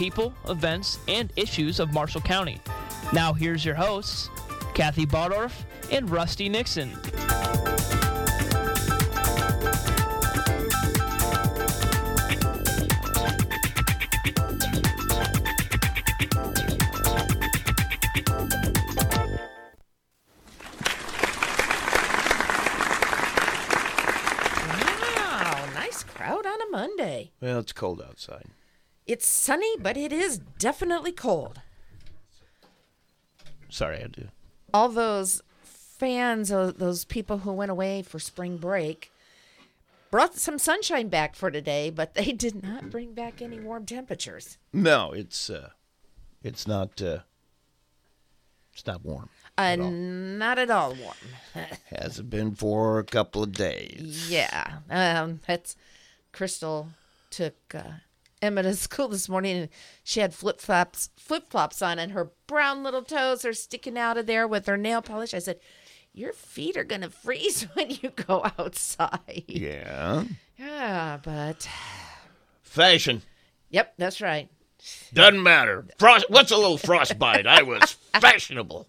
people, events, and issues of Marshall County. Now, here's your hosts, Kathy Bardorf and Rusty Nixon. Wow, nice crowd on a Monday. Well, it's cold outside. It's sunny, but it is definitely cold. Sorry, I do. All those fans, uh, those people who went away for spring break, brought some sunshine back for today, but they did not bring back any warm temperatures. No, it's uh, it's not. Uh, it's not warm. Uh, at not at all warm. Hasn't been for a couple of days. yeah, um, that's Crystal took uh, Emma to school this morning, and she had flip flops, flip flops on, and her brown little toes are sticking out of there with her nail polish. I said, "Your feet are gonna freeze when you go outside." Yeah. Yeah, but Fashion yep, that's right. doesn't matter. Frost. What's a little frostbite? I was fashionable.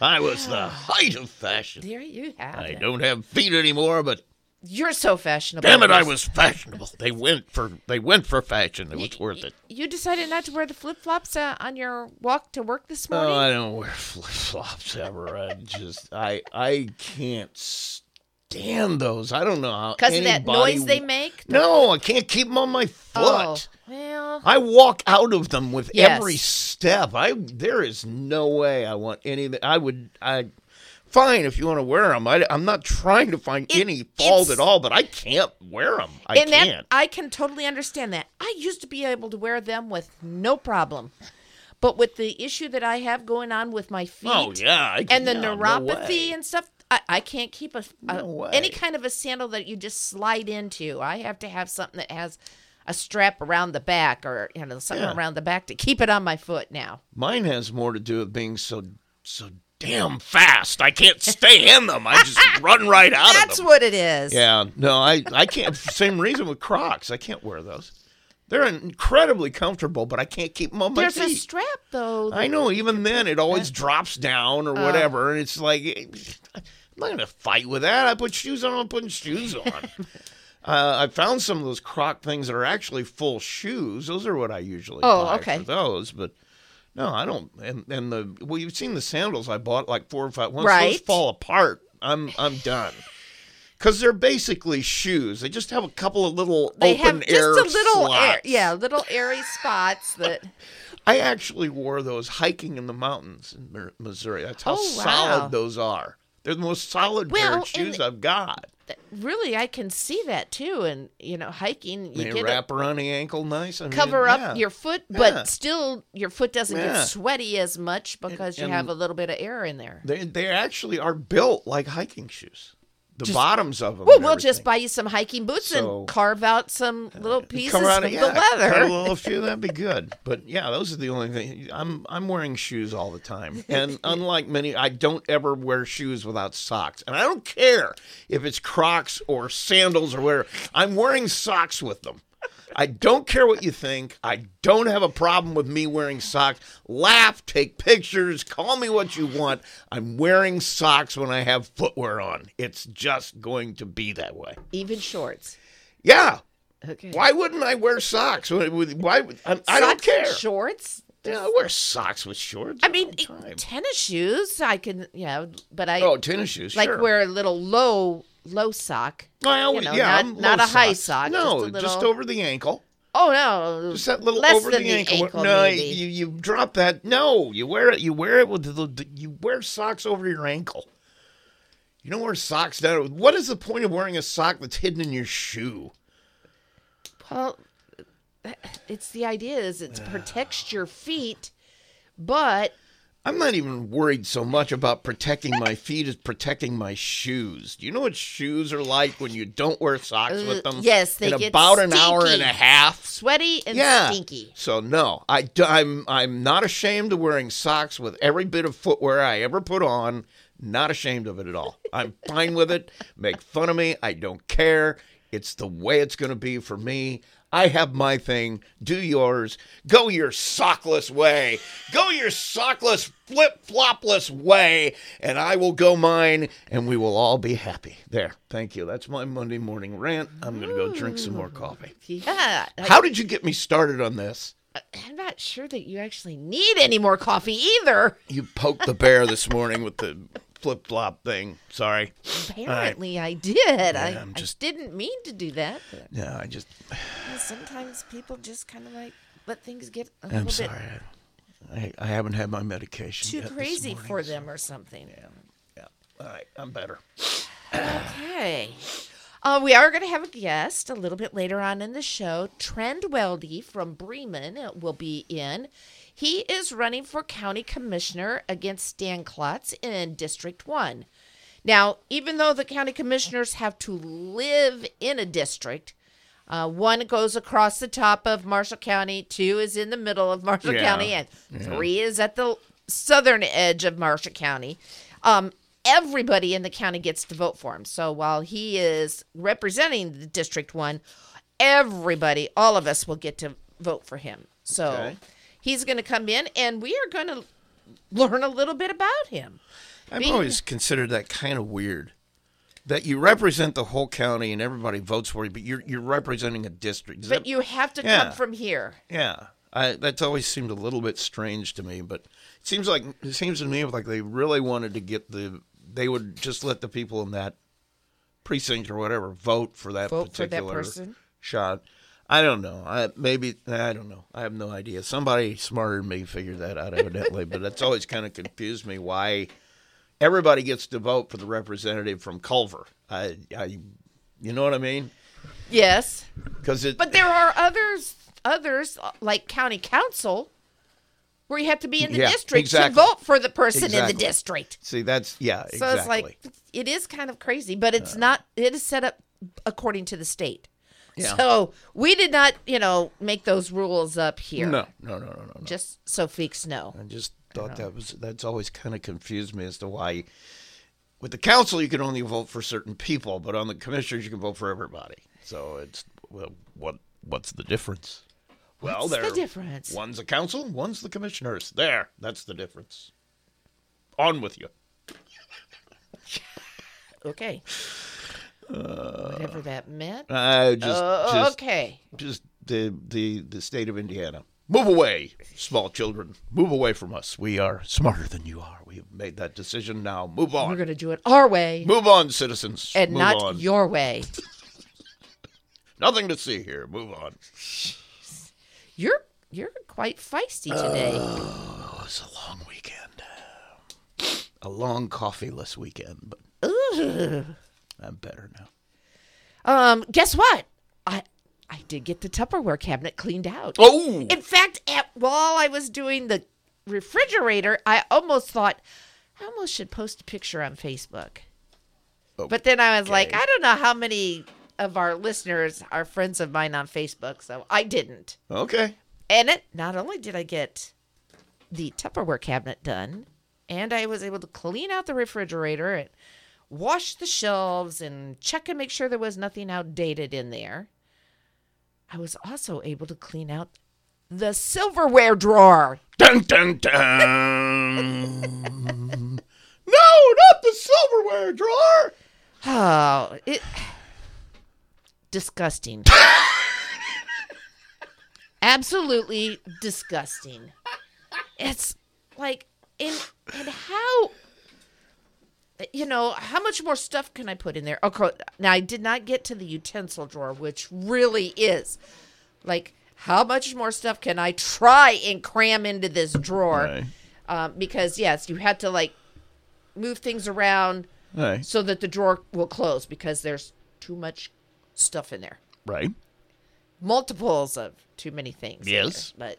I was the height of fashion. There you have I it. don't have feet anymore, but You're so fashionable. damn it, I was fashionable. They went for they went for fashion. It was worth it. You decided not to wear the flip flops uh, on your walk to work this morning. Oh, I don't wear flip flops ever. I just I I can't stand those. I don't know how because of that noise they make. No, I can't keep them on my Oh, foot. well, I walk out of them with Yes. every step. I there is no way I want anything. I would I fine if you want to wear them. I, am not trying to find It- any fault at all, but I can't wear them. I can't. I can totally understand that. I used to be able to wear them with no problem, but with the issue that I have going on with my feet oh yeah, I, and the yeah, neuropathy way. and stuff, I, I can't keep a, a No any kind of a sandal that you just slide into. I have to have something that has a strap around the back or you know something Yeah. around the back to keep it on my foot now. Mine has more to do with being so so damn fast. I can't stay in them. I just run right out of them. That's what it is. Yeah, no, I I can't. Same reason with Crocs. I can't wear those. They're incredibly comfortable, but I can't keep them on my There's a strap though. I know. Even then, it always drops down or Oh. whatever, and it's like I'm not gonna fight with that. I put shoes on. I'm putting shoes on. uh, I found some of those Croc things that are actually full shoes. Those are what I usually Oh, buy okay. for those, but. No, I don't. And and the well, you've seen the sandals I bought like four or five. Once those Right. fall apart, I'm I'm done. Because they're basically shoes. They just have a couple of little they open have just a little air, yeah, little airy spots that. I actually wore those hiking in the mountains in Missouri. That's how Oh, wow. solid those are. They're the most solid pair of shoes I've got. Really, I can see that too. And you know, hiking, you They get wrap around the ankle nice. I a, mean, cover up yeah. your foot, but Yeah. still your foot doesn't Yeah. get sweaty as much because you and- have a little bit of air in there. They they actually are built like hiking shoes. The bottoms of them. Well, we'll just buy you some hiking boots So- and carve out some uh, little pieces Come around of it, the yeah, Cut a little few, that'd be good. But yeah, those are the only thing. I'm I'm wearing shoes all the time, and unlike many, I don't ever wear shoes without socks. And I don't care if it's Crocs or sandals or whatever. I'm wearing socks with them. I don't care what you think. I don't have a problem with me wearing socks. Laugh, take pictures, call me what you want. I'm wearing socks when I have footwear on. It's just going to be that way. Even shorts. Yeah. Okay. Why wouldn't I wear socks? Why? why I, I don't care. Shorts. Yeah, I wear socks with shorts. I mean, tennis shoes. I can, yeah, but I oh, tennis shoes. like sure. wear a little low, low sock. I always, you know, yeah, not- not a high sock, No, just a just over the ankle. Oh no, Just that little less over than the ankle. ankle no, maybe. you you drop that. No, you wear it. You wear it with the, the you wear socks over your ankle. You don't wear socks down. What is the point of wearing a sock that's hidden in your shoe? Well, it's the idea is it protects your feet, but I'm not even worried so much about protecting my feet as protecting my shoes. Do you know what shoes are like when you don't wear socks Uh, with them? yes, they in get about an hour and a half. sweaty and yeah. stinky. So no, I I'm I'm not ashamed of wearing socks with every bit of footwear I ever put on. Not ashamed of it at all. I'm fine with it. Make fun of me. I don't care. It's the way it's going to be for me. I have my thing. Do yours. Go your sockless way. Go your sockless, flip flopless way, and I will go mine, and we will all be happy. There. Thank you. That's my Monday morning rant. I'm going to go drink some more coffee. Yeah. I- How did you get me started on this? I'm not sure that you actually need any more coffee either. You poked the bear this morning with the flip flop thing. Sorry. Apparently, I did. I, I'm just- I didn't mean to do that. But Yeah, I just. sometimes people just kind of like let things get a I'm little sorry. bit I, I haven't had my medication. too yet this crazy morning, for so- them or something. Yeah. Yeah. All right. I'm better. Okay. Uh, we are going to have a guest a little bit later on in the show. Trend Weldy from Bremen will be in. He is running for county commissioner against Stan Klotz in District 1. Now, even though the county commissioners have to live in a district, uh, one goes across the top of Marshall County, two is in the middle of Marshall Yeah. County, and three is at the southern edge of Marshall County. Um, everybody in the county gets to vote for him. So while he is representing the District 1, everybody, all of us will get to vote for him. So Okay. He's going to come in, and we are going to learn a little bit about him. I've Being- always considered that kind of weird. That you represent the whole county and everybody votes for you, but you're you're representing a district. Is But that- you have to Yeah. come from here. yeah, I, that's always seemed a little bit strange to me. But it seems like it seems to me like they really wanted to get the. They would just let the people in that precinct or whatever vote for that Vote for that particular person. shot. I don't know. I maybe I don't know. I have no idea. Somebody smarter than me figured that out evidently, but that's always kind of confused me why everybody gets to vote for the representative from Culver. I, I you know what I mean? Yes. Because it. But there are others, others uh, like county council, where you have to be in the Yeah, district exactly. to vote for the person in the district. see, that's yeah, So exactly. it's like it is kind of crazy, but it's not. It is set up according to the state. Yeah. So we did not, you know, make those rules up here. no, no, no, no, no, no. Just so freaks know. I just thought that was that's always kind of confused me as to why. With the council, you can only vote for certain people, but on the commissioners, you can vote for everybody. So it's well, what what's the difference? Well, there's the difference? One's the council, one's the commissioners. There, that's the difference. On with you. Okay. Whatever that meant. I just, Uh, just, okay. just the the the state of Indiana. Move away, small children. Move away from us. We are smarter than you are. We have made that decision. Now, move on. We're going to do it our way Move on, citizens. and Move not on. your way. Nothing to see here. Move on. You're you're quite feisty today. Oh, it's a long weekend. A long coffeeless weekend, but Ugh. I'm better now. Um, guess what? I I did get the Tupperware cabinet cleaned out. Oh, In fact, at, while I was doing the refrigerator, I almost thought I almost should post a picture on Facebook. But then I was like, I don't know how many of our listeners are friends of mine on Facebook, so I didn't. okay. And it not only did I get the Tupperware cabinet done, and I was able to clean out the refrigerator and wash the shelves and check and make sure there was nothing outdated in there. I was also able to clean out the silverware drawer. Dun dun dun. no, not the silverware drawer. Oh, it disgusting. Absolutely disgusting. It's like in and how you know, how much more stuff can I put in there? Okay, now I did not get to the utensil drawer, which really is like how much more stuff can I try and cram into this drawer? Right. Um, because yes, you had to like move things around Right. so that the drawer will close because there's too much stuff in there. Right. Multiples of too many things. Yes. there, but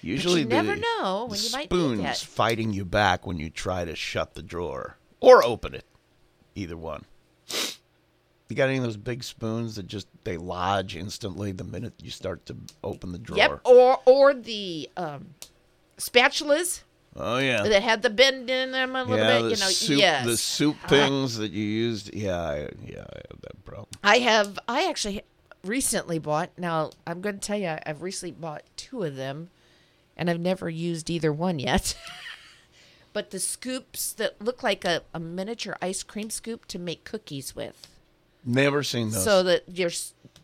Usually you never know when you might spoon's need that. fighting you back when you try to shut the drawer or open it. Either one. You got any of those big spoons that just they lodge instantly the minute you start to open the drawer? Yep. Or or the um, spatulas Oh yeah. that had the bend in them a little yeah, bit. You know. soup, yes. the soup things that you used. Yeah, I, yeah, I have that problem. I have. I actually recently bought. Now I'm going to tell you, I've recently bought two of them, and I've never used either one yet. but the scoops that look like a, a miniature ice cream scoop to make cookies with, Never seen those. so that your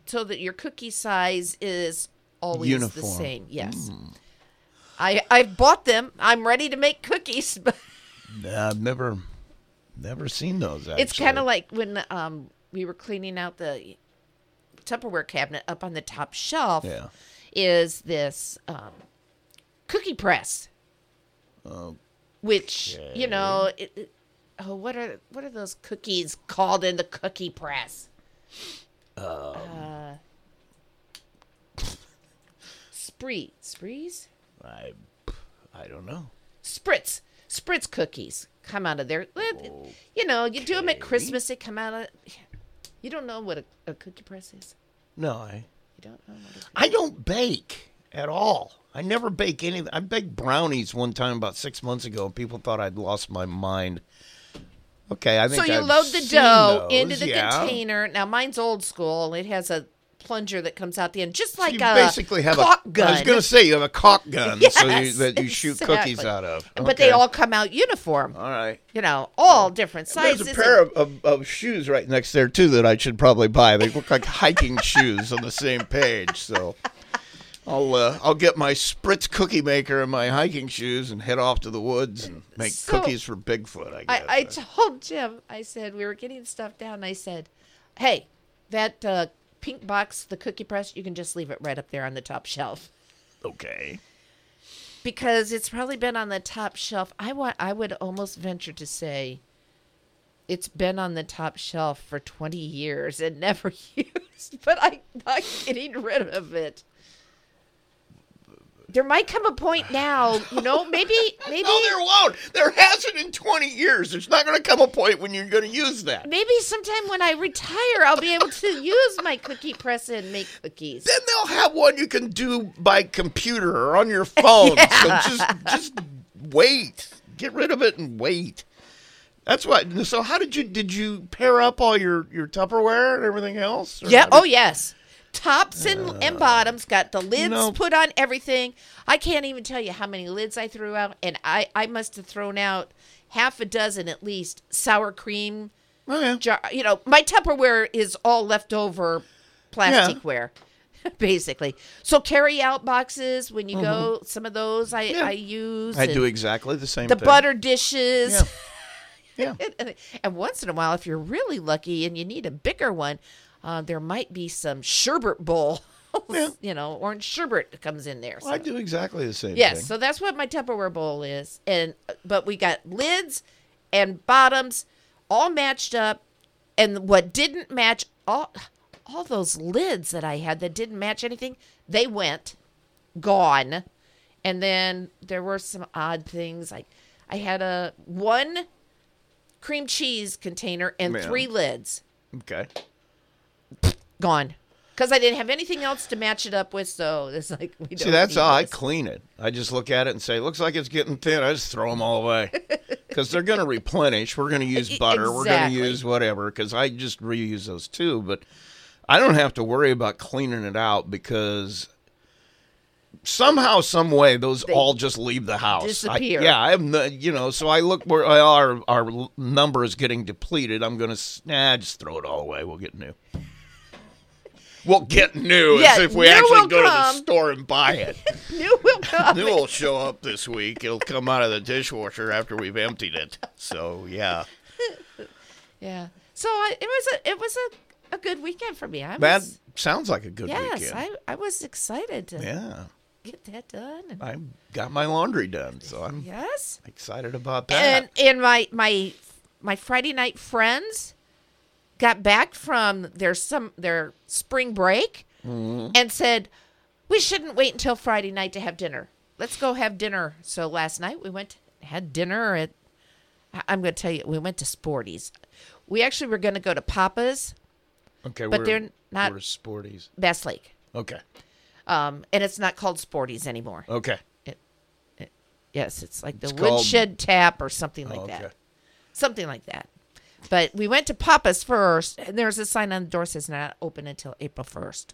so that your cookie size is always the same. Yes. I I've bought them. I'm ready to make cookies, but Nah, I've never, never seen those. Actually. it's kind of like when um we were cleaning out the Tupperware cabinet up on the top shelf. yeah. is this um, cookie press, which you know, it, it- oh, what are what are those cookies called in the cookie press? uh, spree, sprees, I, I don't know. spritz, spritz cookies come out of there. Let- You know, you do them at Christmas. They come out of. You don't know what a, a cookie press is. No, I, You don't know what a I don't bake at all. I never bake anything. I baked brownies one time about six months ago, and people thought I'd lost my mind. Okay, I think So you I've load the dough those, into the yeah. container. Now mine's old school. It has a plunger that comes out the end, just So like you a basically have a. gun. I was going to say you have a caulk gun, so you, that you shoot cookies out of. But they all come out uniform. All right. You know, all different sizes. There's a pair of, of, of shoes right next there too that I should probably buy. They look like hiking shoes on the same page. So I'll uh, I'll get my Spritz cookie maker and my hiking shoes and head off to the woods and make So- cookies for Bigfoot. I guess. I, I told Jim, I said, we were getting stuff down. And I said, hey, that uh, pink box, the cookie press, you can just leave it right up there on the top shelf. okay. because it's probably been on the top shelf. I want I would almost venture to say it's been on the top shelf for 20 years and never used, but I'm not getting rid of it. There might come a point now, you know, maybe maybe No, there won't. There hasn't in 20 years. There's not going to come a point when you're going to use that. maybe sometime when I retire I'll be able to use my cookie press and make cookies. Then they'll have one you can do by computer or on your phone. So just just wait. Get rid of it and wait. That's what. So how did you did you pair up all your your Tupperware and everything else? Yeah. Oh, yes. Tops and, and bottoms got the lids know- put on everything. I can't even tell you how many lids I threw out, and I I must have thrown out half a dozen at least sour cream Oh, yeah. jar. You know, my Tupperware is all leftover plasticware. Basically, so carry out boxes when you go. Some of those I Mm-hmm. Yeah. I use. I do exactly the same the thing. butter dishes. Yeah. Yeah. and once in a while, if you're really lucky and you need a bigger one, uh, there might be some sherbet bowl. Yeah. You know, orange sherbet comes in there. So. I do exactly the same Yes, thing. so that's what my Tupperware bowl is, and but we got lids and bottoms all matched up, and what didn't match all all those lids that I had that didn't match anything, they went gone, and then there were some odd things like I had a one cream cheese container and Yeah. three lids Okay. Gone. Because I didn't have anything else to match it up with, so it's like we don't. See, that's how I clean it. I just look at it and say, looks like it's getting thin. I just throw them all away. Because they're going to replenish. We're going to use butter. We're going to use whatever. Because I just reuse those too. But I don't have to worry about cleaning it out because somehow, some way, those all just leave the house. I- disappear. yeah, I have no, you know. So I look where our our number is getting depleted. I'm going to nah, just throw it all away. We'll get new. We'll get new Yeah, as if we actually go to the store and buy it. New will come. New will show up this week. It'll come out of the dishwasher after we've emptied it. So yeah, Yeah. So I, it was a it was a, a good weekend for me. I that sounds like a good yes, weekend. I, I was excited to yeah, get that done. And, I got my laundry done, so I'm yes. excited about that. And and my my my Friday night friends got back from their some their spring break Mm-hmm. and said we shouldn't wait until Friday night to have dinner. Let's go have dinner. So last night we went had dinner at I'm going to tell you we went to Sporty's. We actually were going to go to Papa's okay, but we're, they're not- we're sporties. Bass Lake. Okay, Um, and it's not called Sporty's anymore. okay, Yes, it's like the It's called- woodshed tap or something like Oh, okay. that. Something like that. But we went to Papa's first, and there's a sign on the door says not open until April 1st.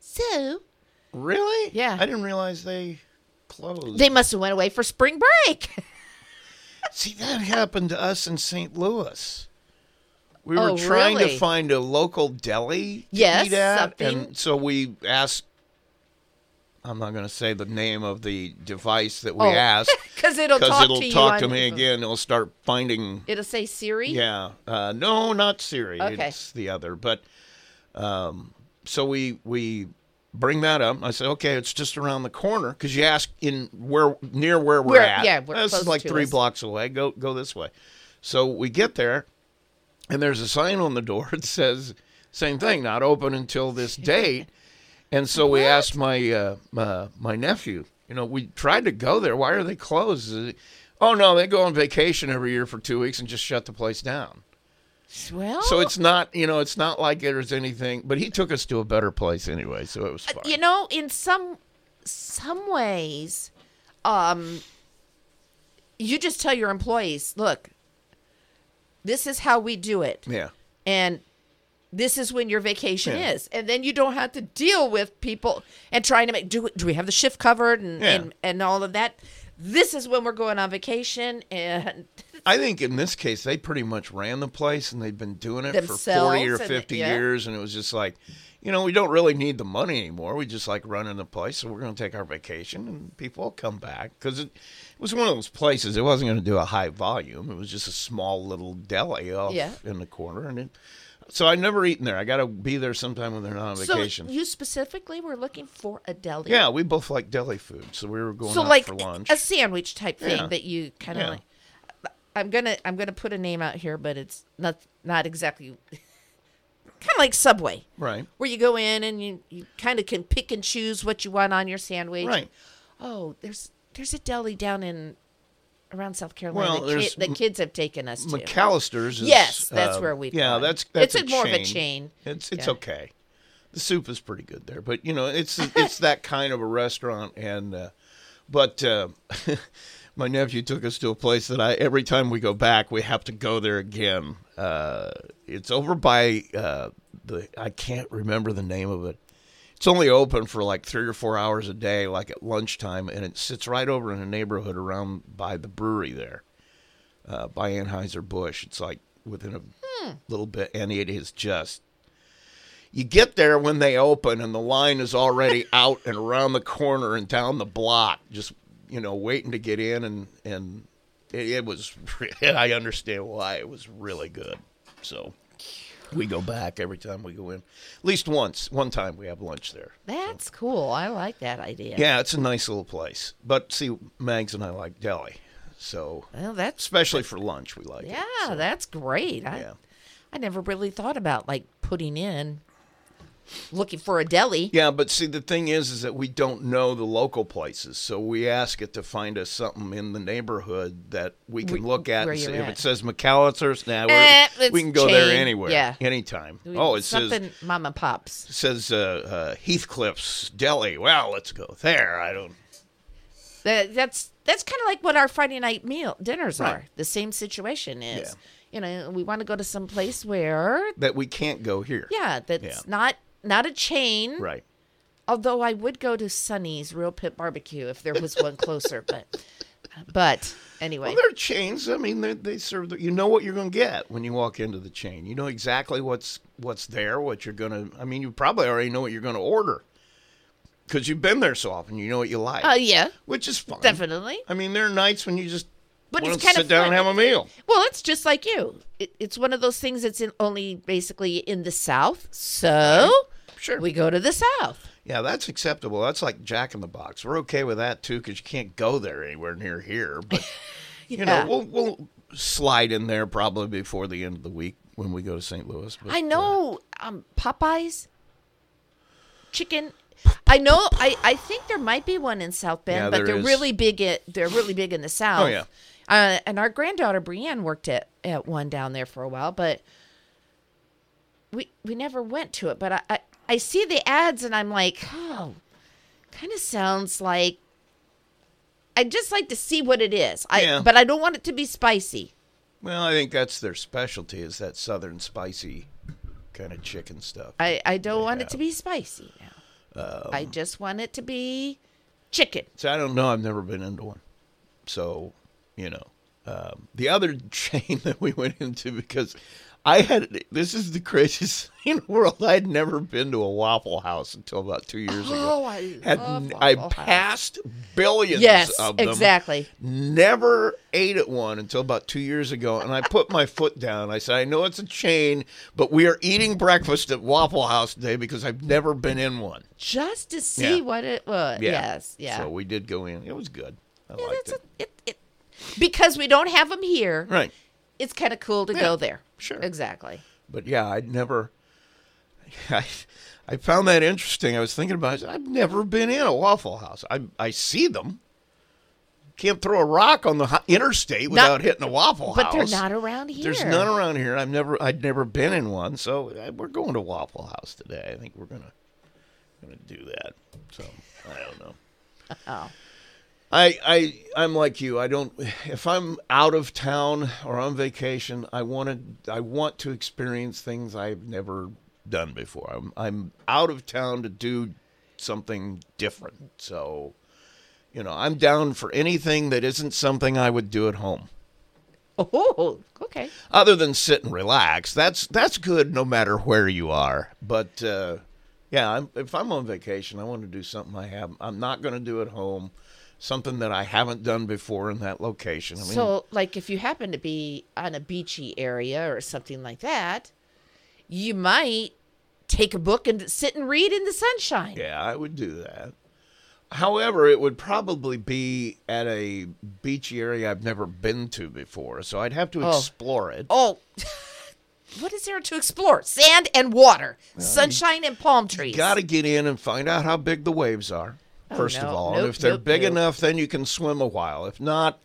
So Really? Yeah. I didn't realize they closed. they must have went away for spring break. See, that happened to us in St. Louis. We oh, were Oh, trying really? to find a local deli to Yes, eat at, something- and so we asked. I'm not going to say the name of the device that we Oh, asked Because it'll because talk it'll to talk to me again. It'll start finding. It'll say Siri. Yeah, uh, no, not Siri. Okay. It's the other. But um, so we we bring that up. I said, okay, it's just around the corner because you ask in where near where we're Where- at. yeah, we're this is like three us. blocks away. Go go this way. So we get there, and there's a sign on the door that says same thing, not open until this date. And so we asked my uh, my my nephew. You know, we tried to go there. Why are they closed? Is it- Oh no, they go on vacation every year for two weeks and just shut the place down. Well, So it's not, you know, it's not like there's anything. But he took us to a better place anyway, so it was fine. Uh, you know, in some some ways, um, you just tell your employees, look, this is how we do it, yeah, and this is when your vacation Yeah. is, and then you don't have to deal with people and trying to make do do we have the shift covered and Yeah. and, and all of that. This is when we're going on vacation, and I think in this case they pretty much ran the place and they've been doing it for forty or Themselves and- fifty yeah. years, and it was just like, you know, we don't really need the money anymore. We just like running the place, so we're going to take our vacation, and people will come back because it, it was one of those places. It wasn't going to do a high volume. It was just a small little deli off Yeah. in the corner, and it. So I've never eaten there. I got to be there sometime when they're not on vacation. so you specifically were looking for a deli. Yeah, we both like deli food, so we were going so out like for lunch. a sandwich type thing Yeah. that you kind of Yeah. like i'm gonna i'm gonna put a name out here but it's not not exactly kind of like subway right, where you go in and you, you kind of can pick and choose what you want on your sandwich right. oh there's there's a deli down in around south carolina Well, there's ki- M- kids have taken us to McAlister's. Is, Yes, that's uh, where we've Yeah, gone. that's that's It's a more of a chain. chain. It's it's Yeah. okay. The soup is pretty good there, but you know it's it's that kind of a restaurant. And uh, but uh, my nephew took us to a place that I every time we go back we have to go there again. Uh, it's over by uh, the I can't remember the name of it. It's only open for like three or four hours a day, like at lunchtime, and it sits right over in a neighborhood around by the brewery there, uh, by Anheuser Busch. It's like within a little bit, and it is just. You get there when they open, and the line is already out and around the corner and down the block, just you know, waiting to get in, and and it, it was. I understand why it was really good. So we go back every time we go in. At least once. One time we have lunch there. that's cool i like that idea Yeah, it's a nice little place. But see, Mags and I like deli, so well that's especially for lunch we like it. yeah So, that's great I, yeah. I never really thought about like putting in looking for a deli. Yeah, but see, the thing is, is that we don't know the local places, so we ask it to find us something in the neighborhood that we can We- look at. and see you're if it says McAlister's, nah, Eh, we can go there anywhere, Yeah. anytime. We- Oh, it says something mama pops. says uh, uh, Heathcliff's Deli. Well, let's go there. I don't. That, that's that's kind of like what our Friday night meal dinners Right. are. The same situation is, Yeah. you know, we want to go to some place where, That we can't go here. yeah, that's Yeah. not not a chain. Right. Although I would go to Sonny's Real Pit Barbecue if there was one closer, but but anyway, Well, they're chains. I mean, they, they serve. The, you know what you're going to get when you walk into the chain. You know exactly what's what's there. What you're going to. I mean, you probably already know what you're going to order because you've been there so often. You know what you like, uh, yeah, which is fun. definitely. I mean, there are nights when you just But want it's to kind sit of down and have a meal. Well, it's just like you. It, it's one of those things that's in only basically in the South. So Sure. we go to the South. yeah, that's acceptable. That's like Jack in the Box. We're okay with that too because you can't go there anywhere near here. But you know, we'll we'll slide in there probably before the end of the week when we go to St. Louis. But, I uh, know um, Popeyes chicken. I know. I, I think there might be one in South Bend, Yeah, but they're is. really big. At, they're really big in the South. Oh, yeah. Uh, and our granddaughter Brienne worked at, at one down there for a while, but we we never went to it. But I I, I see the ads and I'm like, oh, kind of sounds like. I'd just like to see what it is. I Yeah. but I don't want it to be spicy. Well, I think that's their specialty is that southern spicy kind of chicken stuff. I, I don't want it to be spicy now. Um, I just want it to be chicken. So I don't know. I've never been into one. So, you know, um, the other chain that we went into because I had this is the craziest thing in the world. I had never been to a Waffle House until about two years ago. Oh, I Had love I Waffle House. passed billions Yes, of them. exactly. Never ate at one until about two years ago, and I put my foot down. I said, "I know it's a chain, but we are eating breakfast at Waffle House today because I've never been in one." Just to see Yeah. what it was. Yeah. Yes, yeah. So we did go in. It was good. I Yeah, liked that's it. a- it, it, because we don't have them here. Right. It's kind of cool to Yeah, go there. sure. Exactly. But yeah, I'd never. I, I found that interesting. I was thinking about it. I've never been in a Waffle House. I I see them. Can't throw a rock on the interstate without hitting a Waffle But House. But they're not around here. There's none around here. I've never I'd never been in one, so uh, we're going to Waffle House today. I think we're gonna gonna do that. So I don't know. Oh. I I I'm like you. I don't. If I'm out of town or on vacation, I want to. I want to experience things I've never done before. I'm I'm out of town to do something different. So, you know, I'm down for anything that isn't something I would do at home. Oh, okay. Other than sit and relax, that's that's good no matter where you are. But uh, yeah, I'm, if I'm on vacation, I want to do something I have. I'm not going to do at home. Something that I haven't done before in that location. I mean, so, like, if you happen to be on a beachy area or something like that, you might take a book and sit and read in the sunshine. Yeah, I would do that. However, it would probably be at a beachy area I've never been to before, so I'd have to Oh. explore it. Oh, what is there to explore? Sand and water, sunshine and palm trees. Got to get in and find out how big the waves are. Oh, First of all, Nope, and if they're nope, big nope. enough, then you can swim a while. If not,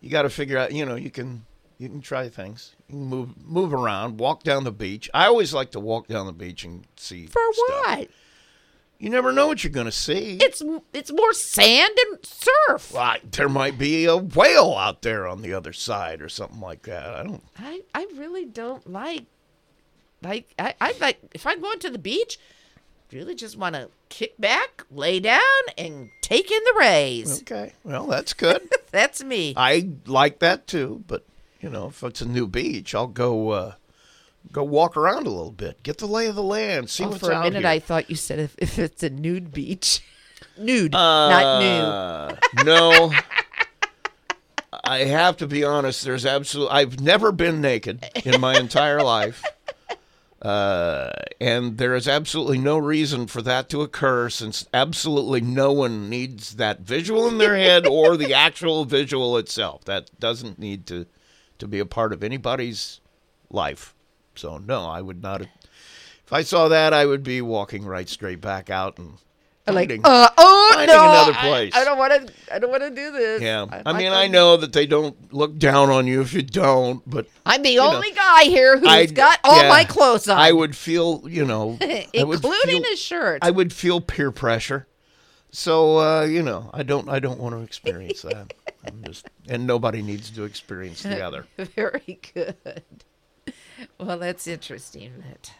you got to figure out. You know, you can you can try things. You can move move around, walk down the beach. I always like to walk down the beach and see For stuff. what? You never know what you're going to see. It's it's more sand and surf. Well, there might be a whale out there on the other side or something like that. I don't. I, I really don't like like I, I like if I'm going to the beach, really just want to kick back, lay down, and take in the rays. Okay, well that's good. That's me. I like that too, but you know, if it's a new beach, I'll go uh, go walk around a little bit, get the lay of the land, see Oh, what's for a minute, here. I thought you said if, if it's a nude beach, nude, not new. Uh, no. I have to be honest. There's absolutely. I've never been naked in my entire life, uh, and there is absolutely no reason for that to occur, since absolutely no one needs that visual in their head or the actual visual itself. That doesn't need to to be a part of anybody's life. So no, I would not. If I saw that, I would be walking right straight back out and Like, finding- uh, oh finding no, another I- place. I, don't want to. I don't want to do this. Yeah, I'm I mean, I know that they don't look down on you if you don't, but I'm the know, only guy here who's I'd- got all yeah, my clothes on, I would feel, you know, I including feel, his shirt. I would feel peer pressure. So, uh, you know, I don't, I don't want to experience that. I'm just, and nobody needs to experience the other. Very good. Well, that's interesting. But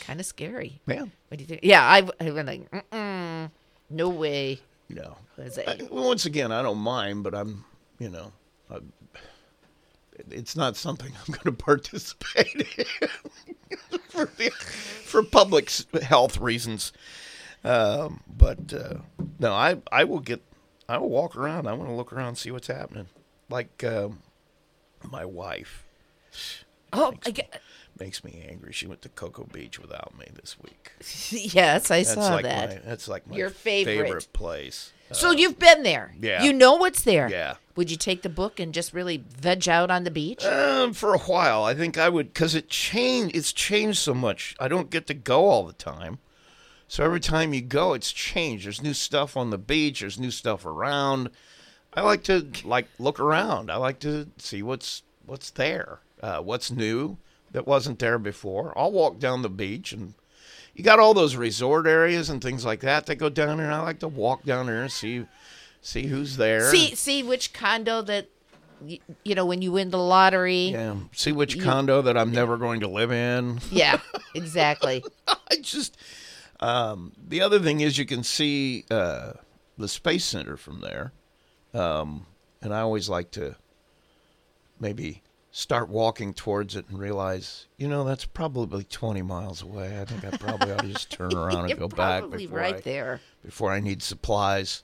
kind of scary. Yeah, What do you think? Yeah, I, I went like, Mm-mm, no way. no. I, once again, I don't mind, but I'm, you know, I, it's not something I'm going to participate in for, the, for public health reasons. Um, but uh, no, I I will get, I will walk around. I want to look around, see what's happening. Like um, my wife oh, I get, makes me angry. She went to Cocoa Beach without me this week. yes, I That's saw like that. my that's like my Your favorite. place. so you've been there. yeah. You know what's there. Yeah. Would you take the book and just really veg out on the beach? Um, for a while, I think I would because it changed. It's changed so much. I don't get to go all the time, so every time you go, it's changed. There's new stuff on the beach. There's new stuff around. I like to like look around. I like to see what's what's there, uh, what's new that wasn't there before. I'll walk down the beach and you got all those resort areas and things like that that go down there. I like to walk down there and see see who's there. see, see which condo that you know, when you win the lottery. Yeah. See which condo that I'm never going to live in. Yeah, exactly. I just. Um, the other thing is you can see uh, the space center from there, um, and I always like to maybe start walking towards it and realize, you know, that's probably 20 miles away. I think I probably ought to just turn around and go back probably before right I, there. before I need supplies.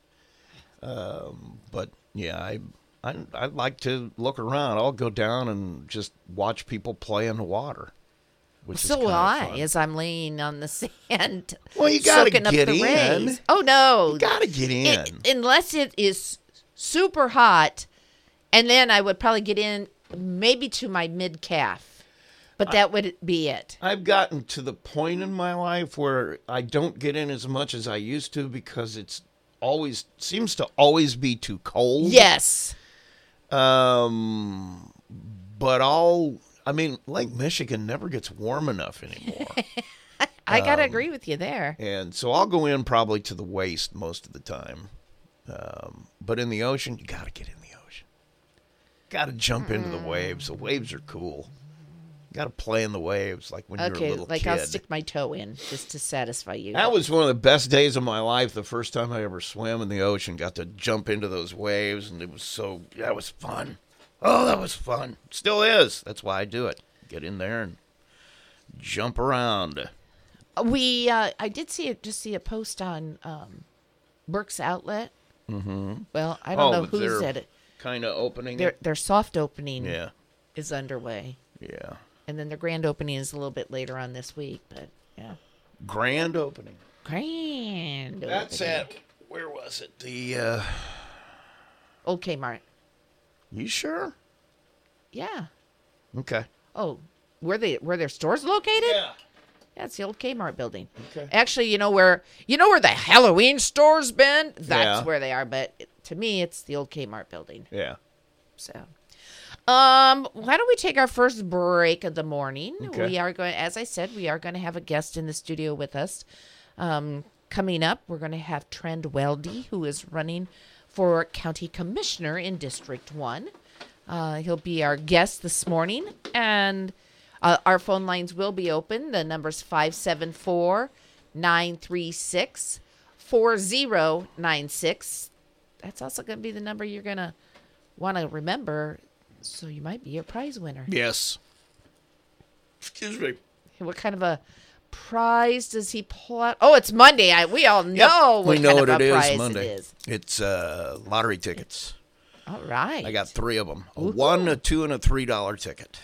Um, but yeah, I, I I like to look around. I'll go down and just watch people play in the water. Which So will I, fun. as I'm laying on the sand. Well, you gotta soaking up get the in. rays. Oh no, You gotta get in. It- unless it is super hot, and then I would probably get in maybe to my mid calf, but that would be it. I've gotten to the point in my life where I don't get in as much as I used to because it's always seems to always be too cold. Yes. Um, but I'll. I mean, Lake Michigan never gets warm enough anymore, I Um, gotta agree with you there. and so I'll go in probably to the waist most of the time. Um, but in the ocean, you gotta get in ocean. Gotta jump into the waves. The waves are cool. Gotta play in the waves like when you're a Okay, little like kid. I'll stick my toe in just to satisfy you. That was one of the best days of my life. The first time I ever swam in the ocean, got to jump into those waves, and it was so that was fun. Oh, that was fun. Still is. That's why I do it. Get in there and jump around. we uh, I did see it. Just see a post on um, Burke's Outlet. Mm-hmm. Well, I don't know who said it. Kind of opening. Their their soft opening Yeah, is underway, yeah. and then their grand opening is a little bit later on this week. But yeah, Grand opening. grand. That's opening. at where was it? The uh Old Kmart. You sure? Yeah. Okay. Oh, where they where their stores located? Yeah. Yeah, it's the old Kmart building. Okay. Actually, you know where you know where the Halloween stores been? That's Yeah. where they are. But it- to me, it's the old Kmart building. Yeah. So, um, why don't we take our first break of the morning? Okay. We are going, as I said, we are going to have a guest in the studio with us. Um, coming up, we're going to have Trend Weldy, who is running for county commissioner in District One. Uh, he'll be our guest this morning, and uh, our phone lines will be open. The number's 574 936 4096. That's also going to be the number you're going to want to remember. So you might be a prize winner. Yes. Excuse me. What kind of a prize does he pull out? Oh, it's Monday. I, we all know what we know kind what of it is prize Monday. it is. It's uh lottery tickets. All right. I got three of them: a one, a two, and a three dollar ticket.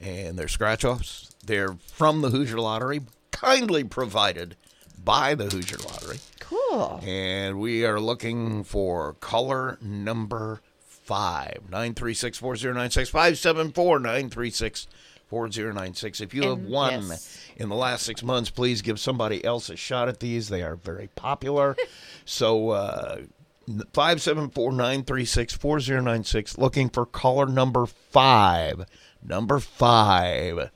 And they're scratch offs. They're from the Hoosier Lottery, kindly provided by the Hoosier Lottery. Cool. And we are looking for color number five. 936 4096 574 936 4096. If you have won yes. in the last six months, please give somebody else a shot at these. They are very popular. so, uh, 574 936 4096, looking for color number five. Number five.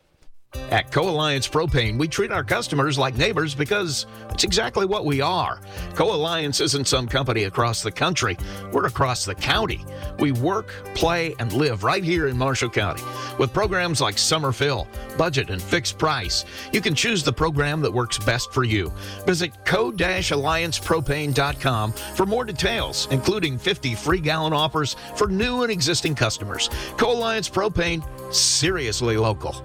At Co Alliance Propane, we treat our customers like neighbors because it's exactly what we are. Co Alliance isn't some company across the country, we're across the county. We work, play, and live right here in Marshall County. With programs like Summer Fill, Budget, and Fixed Price, you can choose the program that works best for you. Visit co alliancepropane.com for more details, including 50 free gallon offers for new and existing customers. Co Alliance Propane, seriously local.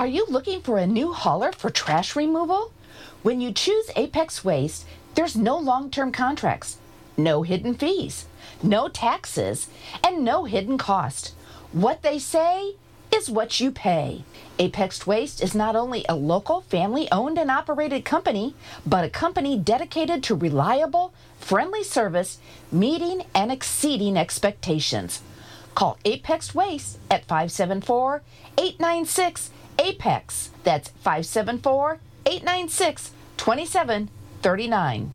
Are you looking for a new hauler for trash removal? When you choose Apex Waste, there's no long term contracts, no hidden fees, no taxes, and no hidden cost. What they say is what you pay. Apex Waste is not only a local, family owned and operated company, but a company dedicated to reliable, friendly service, meeting and exceeding expectations. Call Apex Waste at 574 896 APEX. That's 574 896 2739.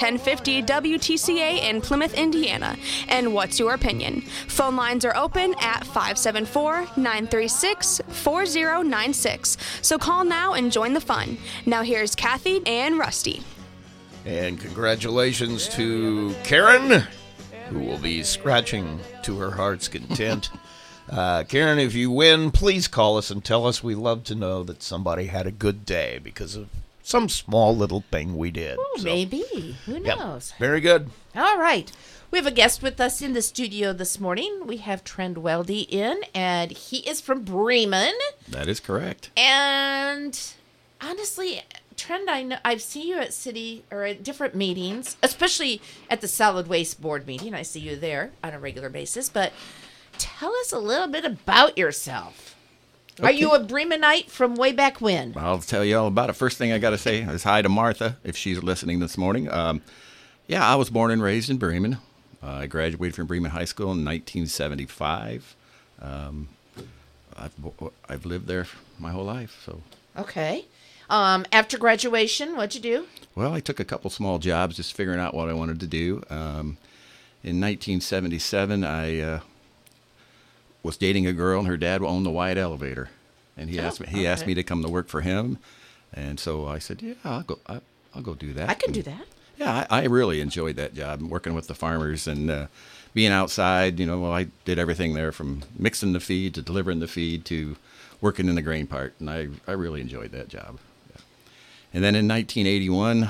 1050 WTCA in Plymouth, Indiana. And what's your opinion? Phone lines are open at 574 936 4096. So call now and join the fun. Now here's Kathy and Rusty. And congratulations to Karen, who will be scratching to her heart's content. Uh, Karen, if you win, please call us and tell us. We love to know that somebody had a good day because of some small little thing we did. Ooh, So, maybe. Who yep, knows? Very good. All right. We have a guest with us in the studio this morning. We have Trent Weldy in, and he is from Bremen. That is correct. And honestly, Trend, I know I've seen you at city or at different meetings, especially at the solid waste board meeting. I see you there on a regular basis. But tell us a little bit about yourself. Are you a Bremenite from way back when? I'll tell you all about it. First thing I got to say is hi to Martha if she's listening this morning. Um, yeah, I was born and raised in Bremen. Uh, I graduated from Bremen High School in 1975. Um, I've, I've lived there my whole life. So, Okay. Um, after graduation, what'd you do? well, I took a couple small jobs just figuring out what I wanted to do. Um, in 1977, I uh, was dating a girl, and her dad owned the Wyatt Elevator, and he asked me he asked me to come to work for him, and so I said, yeah, I'll go. I, I'll go do that. I can do that. Yeah, I, I really enjoyed that job, working with the farmers and uh, being outside. You know, well, I did everything there from mixing the feed to delivering the feed to working in the grain part, and I, I really enjoyed that job. Yeah. And then in 1981,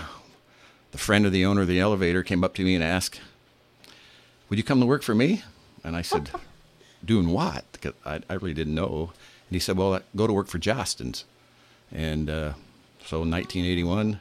the friend of the owner of the elevator came up to me and asked, "Would you come to work for me?" And I said, "Doing what?" Because I, I really didn't know. And he said, "Well, go to work for Jostens." And uh, so in 1981,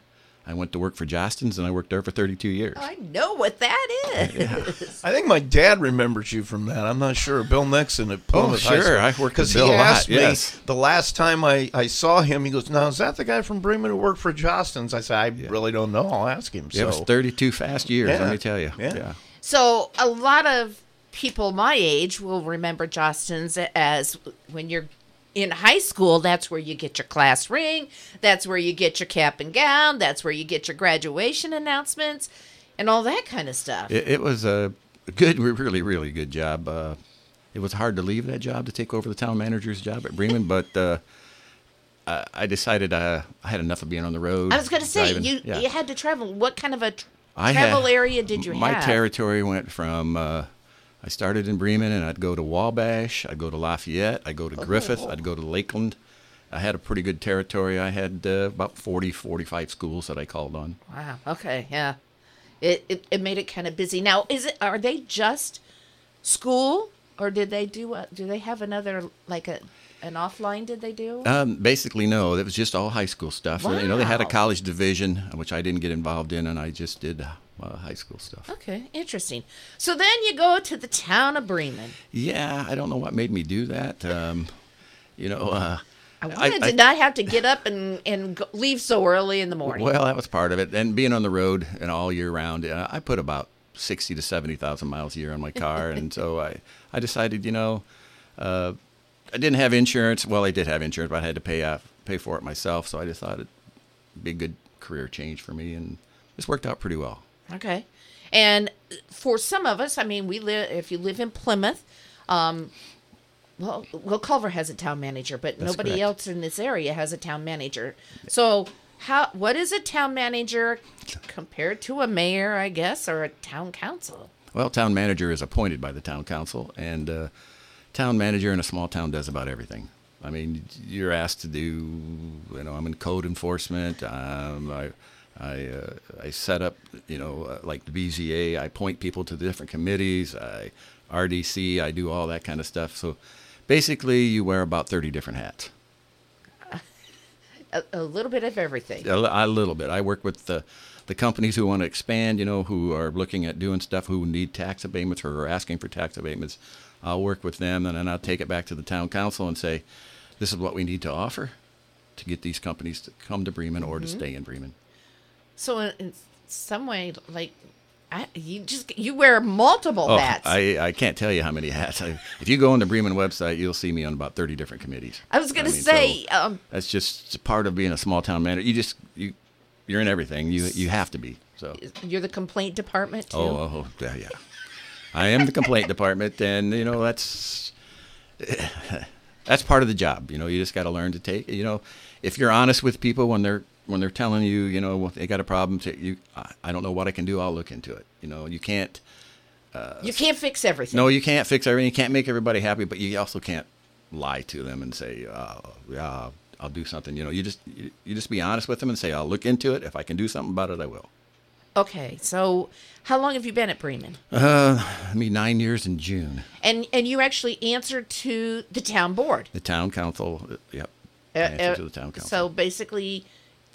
I went to work for Jostens, and I worked there for 32 years. I know what that is. I think my dad remembers you from that. I'm not sure. Bill Nixon at Plymouth High Oh, sure. School. I've worked with he Bill a lot, asked me yes. the last time I, I saw him. He goes, "Now is that the guy from Bremen who worked for Jostens?" I said, "I really don't know. I'll ask him." Yeah, it was so 32 fast years, Yeah. let me tell you. Yeah. So a lot of people my age will remember Jostens as when you're in high school. That's where you get your class ring. That's where you get your cap and gown. That's where you get your graduation announcements, and all that kind of stuff. It, it was a good, really, really good job. Uh, it was hard to leave that job to take over the town manager's job at Bremen, but uh, I, I decided uh, I had enough of being on the road. I was going to say driving. you Yeah. you had to travel. What kind of a tr- I travel had- area did you my have? My territory went from uh, I started in Bremen and I'd go to Wabash, I'd go to Lafayette, I'd go to Griffith, I'd go to Lakeland. I had a pretty good territory. I had uh, about 40, 45 schools that I called on. Wow. Okay. Yeah. It, it it made it kind of busy. Now, is it are they just school or did they do a, do they have another like a an offline did they do Um, basically, no. It was just all high school stuff. You know, they had a college division, which I didn't get involved in, and I just did uh, high school stuff. okay interesting so then you go to the town of bremen Yeah, I don't know what made me do that. Um, you know, uh, i wanted to not have to get up and and go, leave so early in the morning Well, that was part of it, and being on the road and all year round, uh, I put about sixty to seventy thousand miles a year on my car, and so I, I decided, you know, uh, I didn't have insurance. Well, I did have insurance, but I had to pay off, pay for it myself. So I just thought it'd be a good career change for me, and this worked out pretty well. Okay. And for some of us, I mean, we live, if you live in Plymouth, um, well, well, Culver has a town manager, but That's nobody correct. else in this area has a town manager. So, how, what is a town manager compared to a mayor, I guess, or a town council? Well, town manager is appointed by the town council, and uh, town manager in a small town does about everything. I mean, you're asked to do, you know, I'm in code enforcement. Um, I, I, uh, I set up, you know, uh, like the BZA. I point people to the different committees. I, RDC. I do all that kind of stuff. So, basically, you wear about 30 different hats. A, a little bit of everything. A, a little bit. I work with the, the companies who want to expand, you know, who are looking at doing stuff, who need tax abatements or are asking for tax abatements. I'll work with them, and then I'll take it back to the town council and say, this is what we need to offer to get these companies to come to Bremen or to stay in Bremen. So, in, in some way, like, I, you just you wear multiple Oh, hats. I, I can't tell you how many hats. I, if you go on the Bremen website, you'll see me on about 30 different committees. I was gonna say, so um, that's just part of being a small town manager. You just you you're in everything. You you have to be. So you're the complaint department too. Oh, oh, yeah, yeah. I am the complaint department, and you know that's that's part of the job. You know, you just got to learn to take. You know, if you're honest with people when they're when they're telling you, you know, they got a problem, to, you, I, I don't know what I can do. I'll look into it. You know, you can't. you can't fix everything. No, you can't fix everything. You can't make everybody happy, but you also can't lie to them and say, uh, "Yeah, I'll do something." You know, you just you, you just be honest with them and say, "I'll look into it. If I can do something about it, I will." Okay, so how long have you been at Bremen? Uh, I mean, nine years in June. And and you actually answer to the town board. The town council, uh, yep. Uh, answer uh, to the town council. So basically,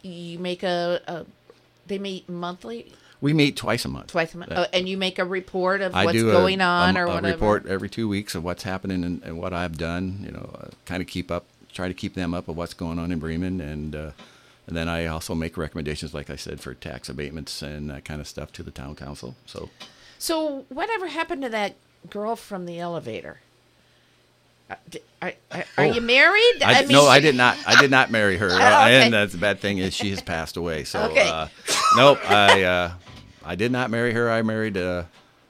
you make a, a they meet monthly, we meet twice a month. twice a month, Uh, oh, and you make a report of I what's do a- going a, on or a whatever. report every two weeks of what's happening and, and what I've done. You know, uh, kind of keep up, try to keep them up of what's going on in Bremen, and uh, and then I also make recommendations, like I said, for tax abatements and that kind of stuff to the town council. So So whatever happened to that girl from the elevator? Are, are, are you married? Oh. I, no, I did not. I did not marry her, Oh, okay. and that's the bad thing is she has passed away. So Okay. uh, nope, I uh, I did not marry her. I married uh,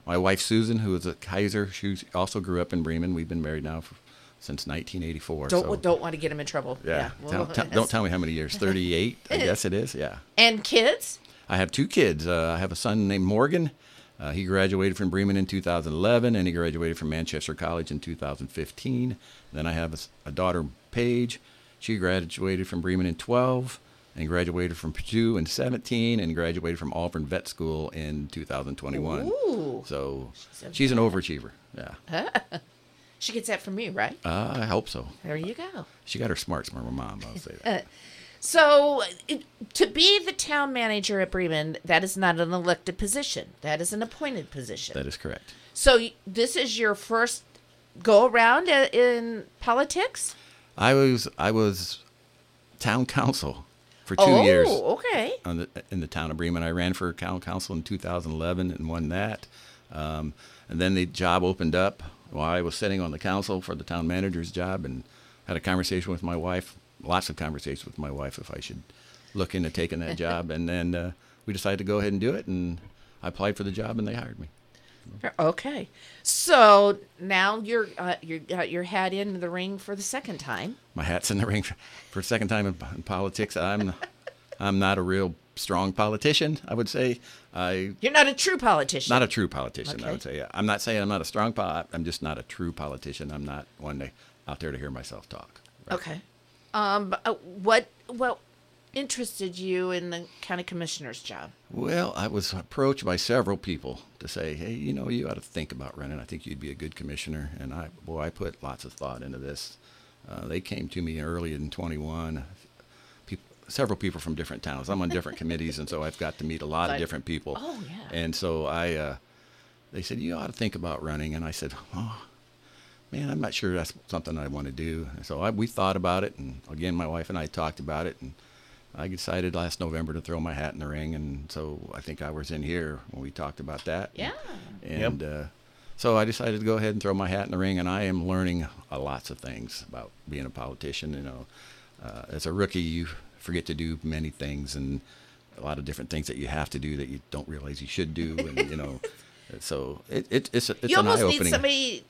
my wife Susan, who is a Kaiser. She also grew up in Bremen. We've been married now for, since 1984. Don't so, don't want to get him in trouble. yeah. well, Tell- tell- don't tell me how many years. 38, I guess it is. Yeah. And kids? I have two kids. Uh, I have a son named Morgan. Uh, he graduated from Bremen in 2011, and he graduated from Manchester College in 2015. Then I have a daughter, Paige. She graduated from Bremen in 12, and graduated from Purdue in 17, and graduated from Auburn Vet School in 2021. Ooh. So a she's an overachiever. Yeah, She gets that from me, right? uh, I hope so. There you go. She got her smarts from her mom. I'll say that. So, it, to be the town manager at Bremen, that is not an elected position. That is an appointed position. that is correct. so, this is your first go around in politics? I was I was town council for two oh, years. okay. on the, in the town of Bremen. I ran for town council in 2011 and won that. Um, and then the job opened up while I was sitting on the council for the town manager's job and had a conversation with my wife, lots of conversations with my wife if I should look into taking that job. And then uh, we decided to go ahead and do it. And I applied for the job and they hired me. Okay. So, now you're uh, you got your hat in the ring for the second time. My hat's in the ring for, for a second time in, in politics. I'm, I'm not a real strong politician, I would say. I You're not a true politician. Not a true politician, I would say. I'm not saying I'm not a strong pol. I'm just not a true politician. I'm not one to, out there to hear myself talk. Right? Okay. Um, uh, what what interested you in the county commissioner's job? Well, I was approached by several people to say, "Hey, you know, you ought to think about running. I think you'd be a good commissioner." And I, boy, I put lots of thought into this. Uh, they came to me early in 21. People, several people from different towns. I'm on different committees, and so I've got to meet a lot Like- of different people. Oh, yeah. And so I, uh, they said, "You ought to think about running." And I said, "Oh, man, I'm not sure that's something I want to do." So I, we thought about it, and again, my wife and I talked about it, and I decided last November to throw my hat in the ring, and so I think I was in here when we talked about that. Yeah. And uh, so I decided to go ahead and throw my hat in the ring, and I am learning uh, lots of things about being a politician. You know, uh, as a rookie, you forget to do many things, and a lot of different things that you have to do that you don't realize you should do, and you know, so it, it it's it's you an almost eye need opening. somebody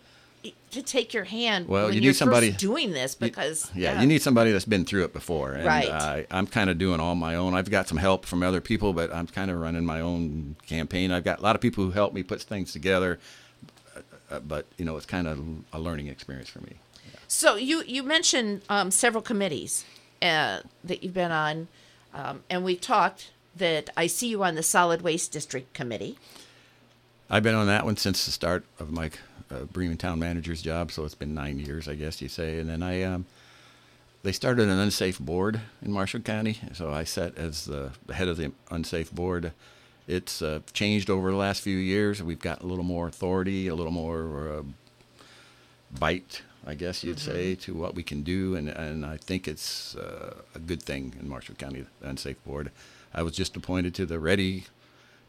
to take your hand Well, when you need you're somebody- doing this because Yeah, you need somebody that's been through it before. And Right. I, I'm kind of doing all my own. I've got some help from other people, but I'm kind of running my own campaign. I've got a lot of people who help me put things together, uh, but you know, it's kind of a learning experience for me. So you you mentioned um, several committees uh, that you've been on, um, and we've talked that I see you on the Solid Waste District Committee. I've been on that one since the start of my uh, Bremen Town Manager's job, so it's been nine years, I guess you say. And then I, um, they started an unsafe board in Marshall County, so I sat as the, the head of the unsafe board. It's uh, changed over the last few years. We've got a little more authority, a little more uh, bite, I guess you'd say, to what we can do, and and I think it's uh, a good thing in Marshall County, the unsafe board. I was just appointed to the READI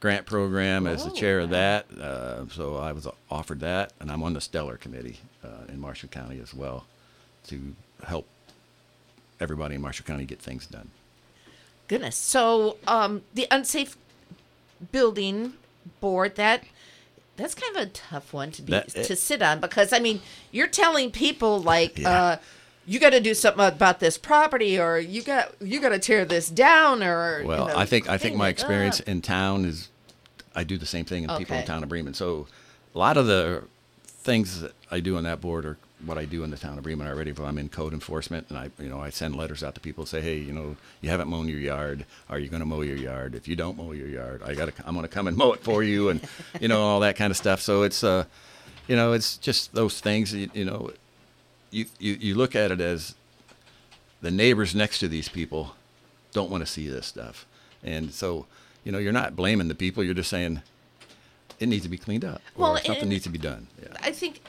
grant program as the chair of that, uh, so I was offered that, and I'm on the Stellar Committee uh, in Marshall County as well to help everybody in Marshall County get things done. Goodness. So um, the unsafe building board that that's kind of a tough one to be That- to sit on because I mean you're telling people like Yeah. uh, you got to do something about this property or you got you got to tear this down or you Well, know, I think I think my it experience in town is I do the same thing in people in Okay. town of Bremen. So a lot of the things that I do on that board are what I do in the town of Bremen already. But I'm in code enforcement, and I you know I send letters out to people say, hey, you know, you haven't mown your yard. Are you going to mow your yard? If you don't mow your yard, I got to I'm going to come and mow it for you, and you know all that kind of stuff. So it's uh, you know, it's just those things. You, you know, you, you you look at it as the neighbors next to these people don't want to see this stuff. And so, you know, you're not blaming the people. You're just saying it needs to be cleaned up or Well, something needs to be done. Yeah. I think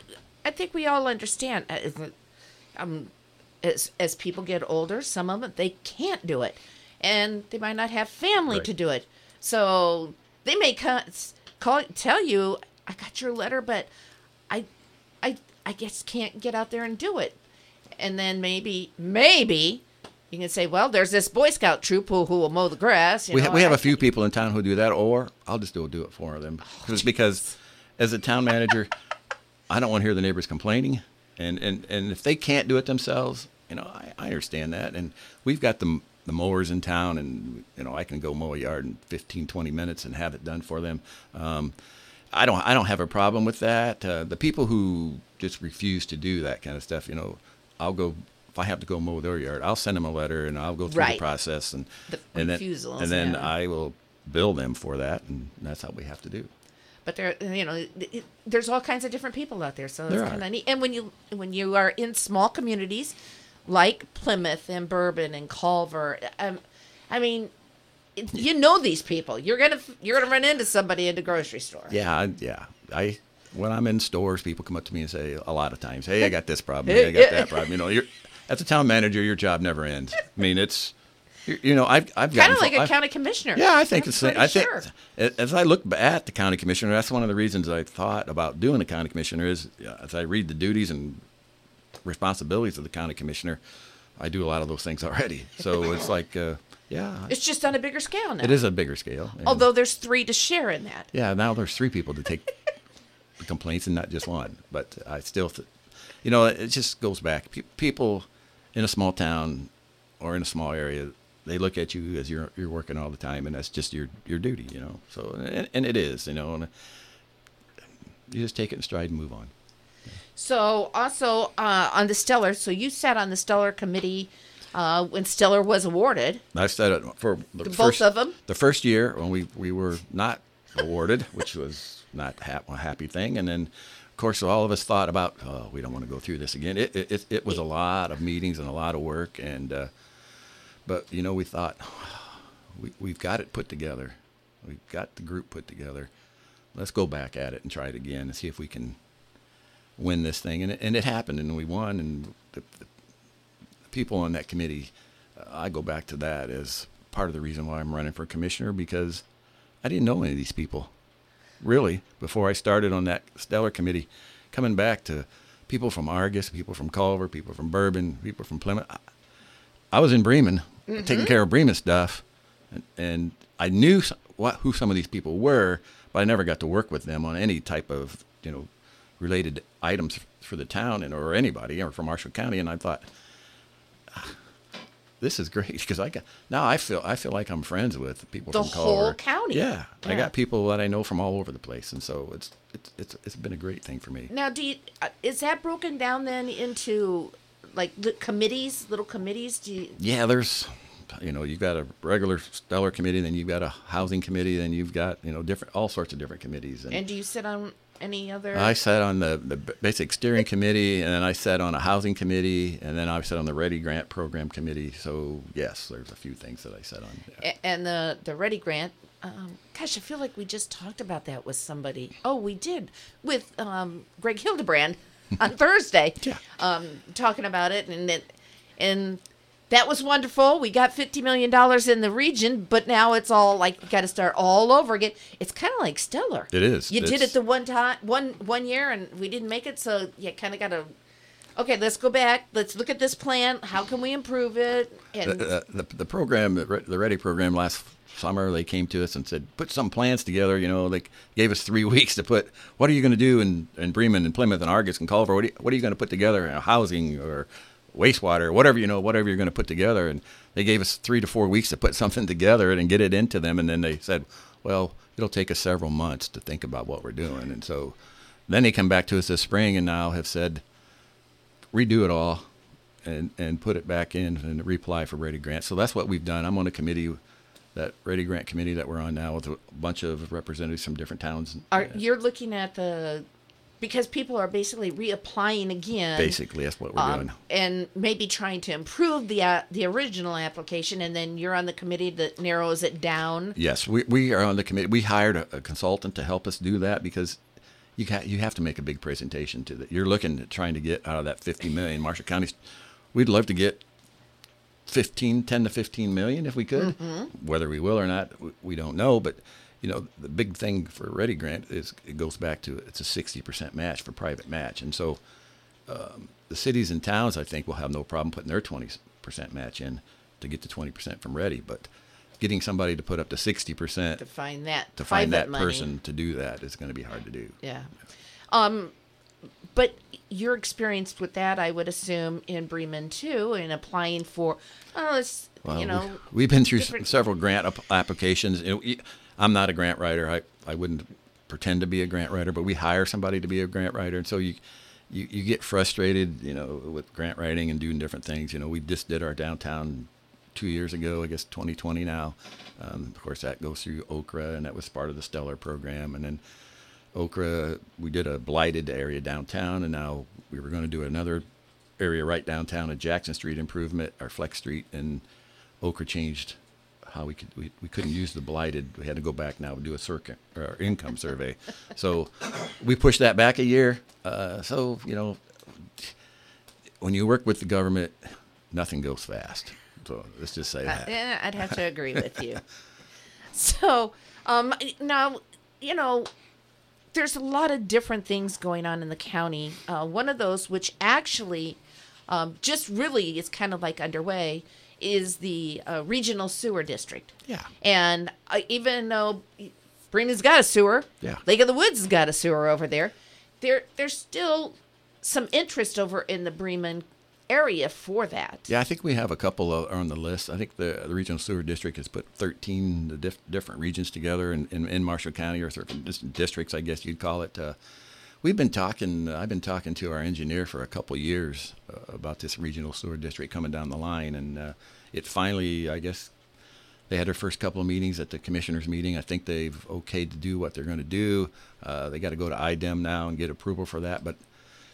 I think we all understand uh, um, as as people get older, some of them they can't do it, and they might not have family Right. to do it. So they may ca- call tell you, "I got your letter, but I, I, I guess can't get out there and do it." And then maybe maybe you can say, "Well, there's this Boy Scout troop who who will mow the grass." You we, know, ha- we have I- a few people in town who do that, or I'll just do, do it for them. Because because as a town manager, I don't want to hear the neighbors complaining. And, and, and if they can't do it themselves, you know, I, I understand that. And we've got the, the mowers in town, and, you know, I can go mow a yard in 15, 20 minutes and have it done for them. Um, I don't, I don't have a problem with that. Uh, the people who just refuse to do that kind of stuff, you know, I'll go, if I have to go mow their yard, I'll send them a letter and I'll go through Right. the process and, The and then, and then yeah. I will bill them for that. And that's how we have to do. but there you know it, there's all kinds of different people out there so it's There kind of neat and when you when you are in small communities like plymouth and bourbon and culver um, i mean you know these people you're gonna you're gonna run into somebody at the grocery store Yeah, yeah. I when I'm in stores, people come up to me and say a lot of times, "Hey, I got this problem. Hey, I got that problem." You know, you're as a town manager, your job never ends. I mean, it's you, know, I've I've kind of like a I've- county commissioner Yeah, I think I'm it's. same. I think sure. a- as I look at the county commissioner, that's one of the reasons I thought about doing the county commissioner. Is uh, as I read the duties and responsibilities of the county commissioner, I do a lot of those things already. So it's like, uh, yeah, it's just on a bigger scale now it is a bigger scale. although there's three to share in that yeah, now there's three people to take complaints and not just one. But I still, th- you know, it just goes back. Pe- people in a small town or in a small area, they look at you as you're you're working all the time, and that's just your your duty, you know. So and, and it is, you know, and you just take it in stride and move on. So also uh, on the Stellar, so you sat on the Stellar committee uh, when Stellar was awarded. I said it for the Both first, them. The first year when we, we were not awarded, which was not hap- a happy thing, and then of course all of us thought about, oh, we don't want to go through this again. It it, it, was a lot of meetings and a lot of work, and uh, but you know we thought we we've got it put together, we've got the group put together. Let's go back at it and try it again and see if we can win this thing, and it, and it happened, and we won, and the, the people on that committee, uh, I go back to that as part of the reason why I'm running for commissioner because I didn't know any of these people, really, before I started on that stellar committee. Coming back to people from Argos, people from Culver, people from Bourbon, people from Plymouth. I, I was in Bremen, mm-hmm. taking care of Bremen stuff, and, and I knew s- what who some of these people were, but I never got to work with them on any type of you know related items for the town and or anybody or for Marshall County. And I thought, this is great because I got now I feel I feel like I'm friends with people The from whole Culver. county. Yeah, I got people that I know from all over the place, and so it's it's it's it's been a great thing for me. Now, do you, uh, is that broken down then into like the committees, little committees? Do you, Yeah, there's you know you've got a regular stellar committee, then you've got a housing committee, then you've got you know different all sorts of different committees. and do you sit on any other? I sat on the, the basic steering committee, and then I sat on a housing committee, and then I sat on the READI Grant Program committee. So yes, there's a few things that I sat on. Yeah. And the the READI Grant. Um, gosh, I feel like we just talked about that with somebody. Oh, we did with um, Greg Hildebrand on Thursday. Yeah. Um, talking about it, and it, and that was wonderful. We got fifty million dollars in the region, but now it's all like you got to start all over again. It's kind of like Stellar. It is. You did it the one time, one one year, and we didn't make it, so you kind of got to. Okay, let's go back. Let's look at this plan. How can we improve it? And the, uh, the, the program, the READI program last summer, they came to us and said, put some plans together. You know, they gave us three weeks to put, what are you going to do in, in Bremen and Plymouth and Argos and Culver? What are you, what are you going to put together? Uh, housing or wastewater, whatever, you know, whatever you're going to put together. And they gave us three to four weeks to put something together and get it into them. And then they said, well, it'll take us several months to think about what we're doing. And so then they come back to us this spring and now have said, redo it all and and put it back in and reapply for READI Grant. So that's what we've done. I'm on a committee, that READI Grant committee that we're on now with a bunch of representatives from different towns. Are you're looking at the because people are basically reapplying again. Basically, that's what we're um, doing. and maybe trying to improve the uh, the original application, and then you're on the committee that narrows it down. Yes, we, we are on the committee. We hired a, a consultant to help us do that because you got you have to make a big presentation to that. You're looking at trying to get out of that 50 million. Marshall County, we'd love to get 15, 10 to 15 million if we could. Whether we will or not, we, we don't know. But you know, the big thing for READI Grant is it goes back to it's a 60% match for private match, and so um, the cities and towns I think will have no problem putting their 20% match in to get to 20% from READI, but getting somebody to put up to 60% To find that to find that money. person to do that is going to be hard to do. Yeah. Um, but you're experienced with that, I would assume, in Bremen too, in applying for, oh, it's, Well, you know, we, have been through different- several grant ap- applications. You know, I'm not a grant writer. I, I wouldn't pretend to be a grant writer, but we hire somebody to be a grant writer, and so you, you you get frustrated, you know, with grant writing and doing different things. You know, we just did our downtown two years ago, I guess 2020 now. Um, of course, that goes through OCRA, and that was part of the Stellar program, and then. OCRA, we did a blighted area downtown, and now we were going to do another area right downtown at Jackson Street improvement, our Flex Street, and OCRA changed how we could we, we couldn't use the blighted. We had to go back now and do a circuit or income survey. So we pushed that back a year. Uh, so you know, when you work with the government, nothing goes fast. So let's just say that. Eh, I'd have to agree with you. So, um, now, you know, there's a lot of different things going on in the county. Uh, one of those, which actually um, just really is kind of like underway, is the uh, regional sewer district. Yeah. And uh, even though Bremen's got a sewer, Yeah. Lake of the Woods has got a sewer over there, there there's still some interest over in the Bremen area for that. Yeah, I think we have a couple of, on the list. I think the, the regional sewer district has put 13 the diff, different regions together in, in, in Marshall County or certain dis- districts, I guess you'd call it. Uh, We've been talking. I've been talking to our engineer for a couple years uh, about this regional sewer district coming down the line, and uh, it finally, I guess, they had their first couple of meetings at the commissioners' meeting. I think they've okayed to do what they're going to do. Uh, they got to go to IDEM now and get approval for that. But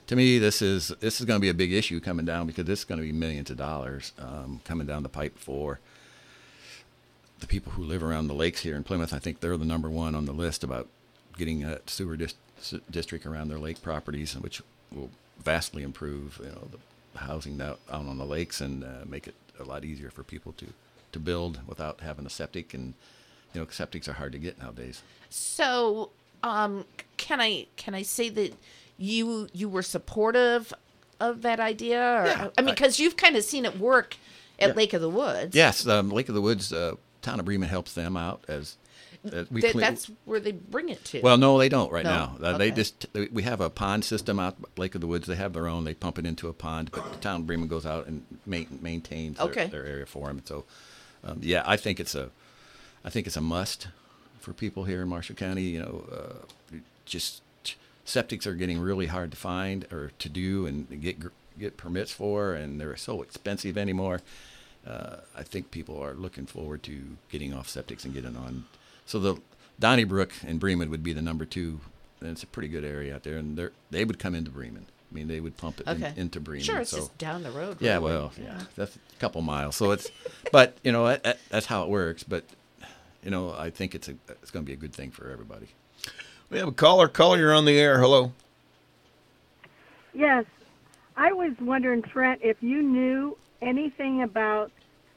to me, this is this is going to be a big issue coming down because this is going to be millions of dollars um, coming down the pipe for the people who live around the lakes here in Plymouth. I think they're the number one on the list about getting a sewer dis- district around their lake properties, which will vastly improve you know the housing out, out on the lakes and uh, make it a lot easier for people to to build without having a septic and you know septics are hard to get nowadays. So, um, can I can I say that you you were supportive of that idea? Or, Yeah, I mean, because you've kind of seen it work at Yeah. Lake of the Woods. Yes, um, Lake of the Woods, uh, town of Bremen helps them out as, we clean- that's where they bring it to. Well, no, they don't right No? now. Uh, They Okay. just we have a pond system out Lake of the Woods. They have their own. They pump it into a pond, but the town of Bremen goes out and ma- maintains their, Okay. their area for them. So, um, yeah, I think it's a, I think it's a must for people here in Marshall County. You know, uh, just septics are getting really hard to find or to do and get gr- get permits for, and they're so expensive anymore. Uh, I think people are looking forward to getting off septics and getting on. So the Donnybrook and Bremen would be the number two, and it's a pretty good area out there. And they they would come into Bremen. I mean, they would pump it in- into Bremen. Sure, it's so. just down the road. Yeah, well, yeah, that's a couple miles. So it's, but you know, that, that, that's how it works. But you know, I think it's a it's going to be a good thing for everybody. We have a caller. Caller, you're on the air. Hello. Yes. I was wondering, Trent, if you knew anything about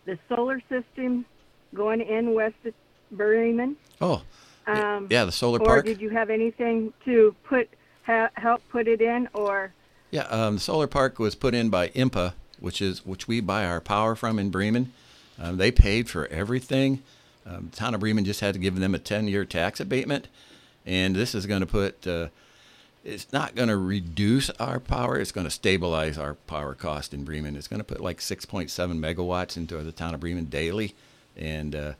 the solar system going in west of Bremen. Oh, Um, yeah, the solar or park. did you have anything to put ha- help put it in, or Yeah, um, the solar park was put in by IMPA, which is which we buy our power from in Bremen. Um, they paid for everything. Um, the town of Bremen just had to give them a 10-year tax abatement, and this is going to put. Uh, it's not going to reduce our power. It's going to stabilize our power cost in Bremen. It's going to put like 6.7 megawatts into the town of Bremen daily, and uh,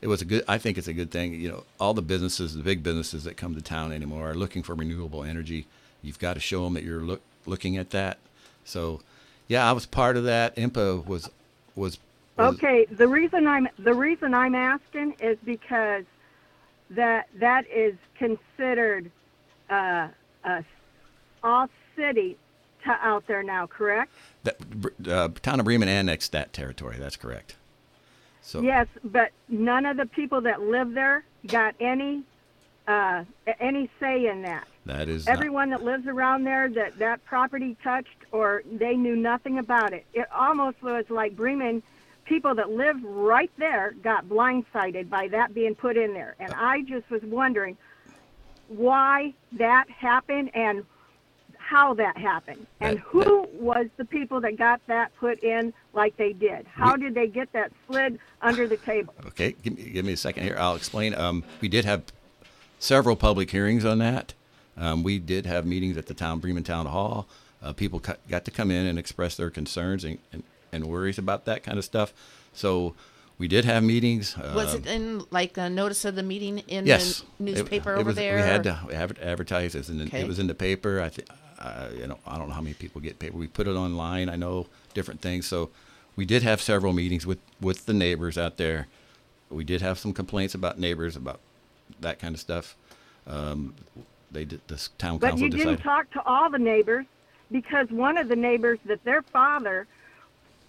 it was a good. I think it's a good thing. You know, all the businesses, the big businesses that come to town anymore, are looking for renewable energy. You've got to show them that you're look, looking at that. So, yeah, I was part of that. IMPA was was, was okay? The reason I'm the reason I'm asking is because that that is considered uh, a all city to out there now, correct? that, uh, town of Bremen annexed that territory. That's correct. So Yes, but none of the people that live there got any uh, any say in that. that is not- Everyone that lives around there that that property touched or they knew nothing about it. It almost was like Bremen people that live right there got blindsided by that being put in there. And I just was wondering why that happened and how that happened and That- who was the people that got that put in like they did. How did they get that slid under the table? Okay, give me, give me a second here. I'll explain. Um, we did have several public hearings on that. Um, we did have meetings at the town Bremen Town Hall. Uh, people cu- got to come in and express their concerns and, and, and worries about that kind of stuff. So we did have meetings. Was um, it in like a notice of the meeting in yes, the newspaper it, it over was, there? We had or- to adver- advertise it. In the, Okay. It was in the paper. I think. Uh, you know, I don't know how many people get paper. We put it online. I know different things. So we did have several meetings with with the neighbors out there. We did have some complaints about neighbors about that kind of stuff. Um, they did. This town council. But council you didn't talk to all the neighbors because one of the neighbors that their father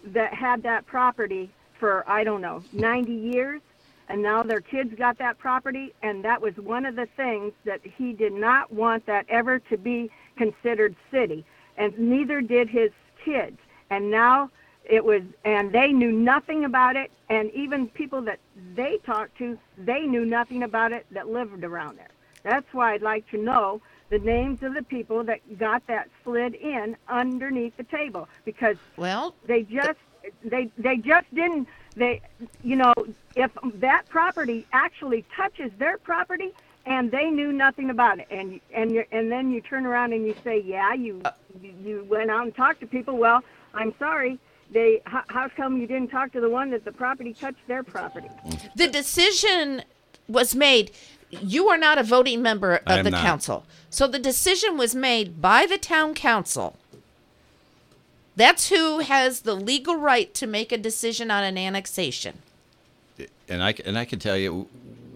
that had that property for I don't know 90 years and now their kids got that property and that was one of the things that he did not want that ever to be considered city and neither did his kids. And now it was and they knew nothing about it and even people that they talked to they knew nothing about it that lived around there. That's why i'd like to know the names of the people that got that slid in underneath the table because well, they just they they just didn't they you know if that property actually touches their property and they knew nothing about it and and you and then you turn around and you say yeah you uh, you went out and talked to people well i'm sorry they how, how come you didn't talk to the one that the property touched their property the decision was made. you are not a voting member of the not. council. So the decision was made by the town council. That's who has the legal right to make a decision on an annexation. and I c- and I can tell you,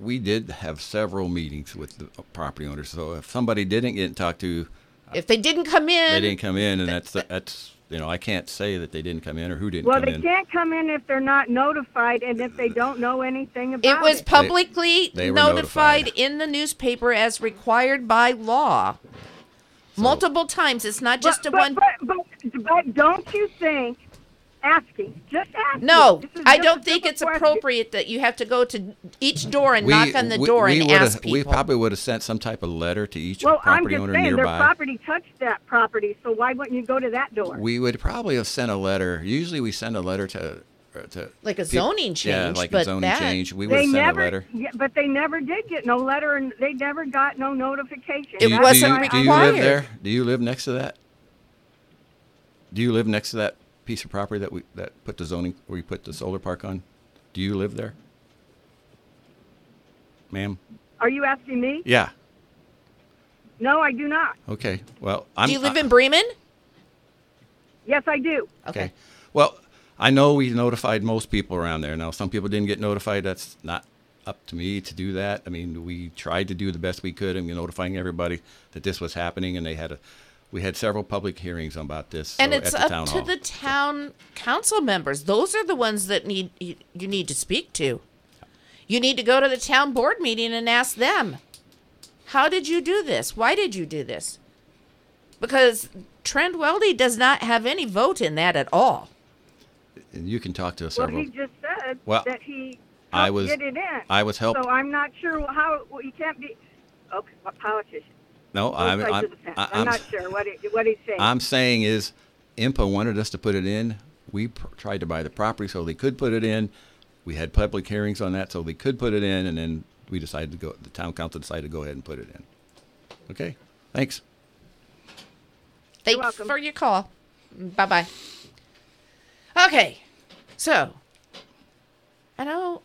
we did have several meetings with the property owners. So if somebody didn't get talked to, If they didn't come in, they didn't come in, and that's that's you know I can't say that they didn't come in or who didn't Well, come they in. can't come in if they're not notified and if they don't know anything about it was it. Was publicly they were notified, notified. in the newspaper as required by law. Multiple times. It's not just a but, one. But, but, but don't you think asking, just asking? No, I don't think it's question. appropriate that you have to go to each door and knock on the door and ask people. we probably would have sent some type of letter to each Well, I'm just owner saying their property touched that property, so why wouldn't you go to that door? We would probably have sent a letter. Usually, we send a letter to uh, to Like a zoning Yeah, change, like but a zoning that- change. We would they have sent never, a letter. Yeah, but they never did get no letter, and they never got no notification. It Do wasn't do you, I- do you live there? Do you live next to that? Do you live next to that piece of property that we that put the zoning where we put the solar park on? Do you live there, ma'am? Are you asking me? Yeah. No, I do not. Okay. Well, I'm. Do you live I- in Bremen? Yes, I do. Okay. Well, I know we notified most people around there. Now, some people didn't get notified. That's not up to me to do that. I mean, we tried to do the best we could in notifying everybody that this was happening, and they had a. We had several public hearings about this. And so, it's at the up town to hall. the town council members. Those are the ones that need you, you need to speak to. You need to go to the town board meeting and ask them, "How did you do this? Why did you do this?" Because Trent Weldy does not have any vote in that at all. And you can talk to Well, several. he just said Well, that he I was- get it in. I was help- So I'm not sure how. Well, you can't be. Okay, what politician? No, Both I'm. sides I'm, of the fence. I- I'm I'm, not sure what he, what he's saying. I'm saying is, IMPA wanted us to put it in. We pr- tried to buy the property so they could put it in. We had public hearings on that so they could put it in, and then we decided to go. The town council decided to go ahead and put it in. Okay. Thanks. Thanks welcome. for your call. Bye bye. Okay, so I know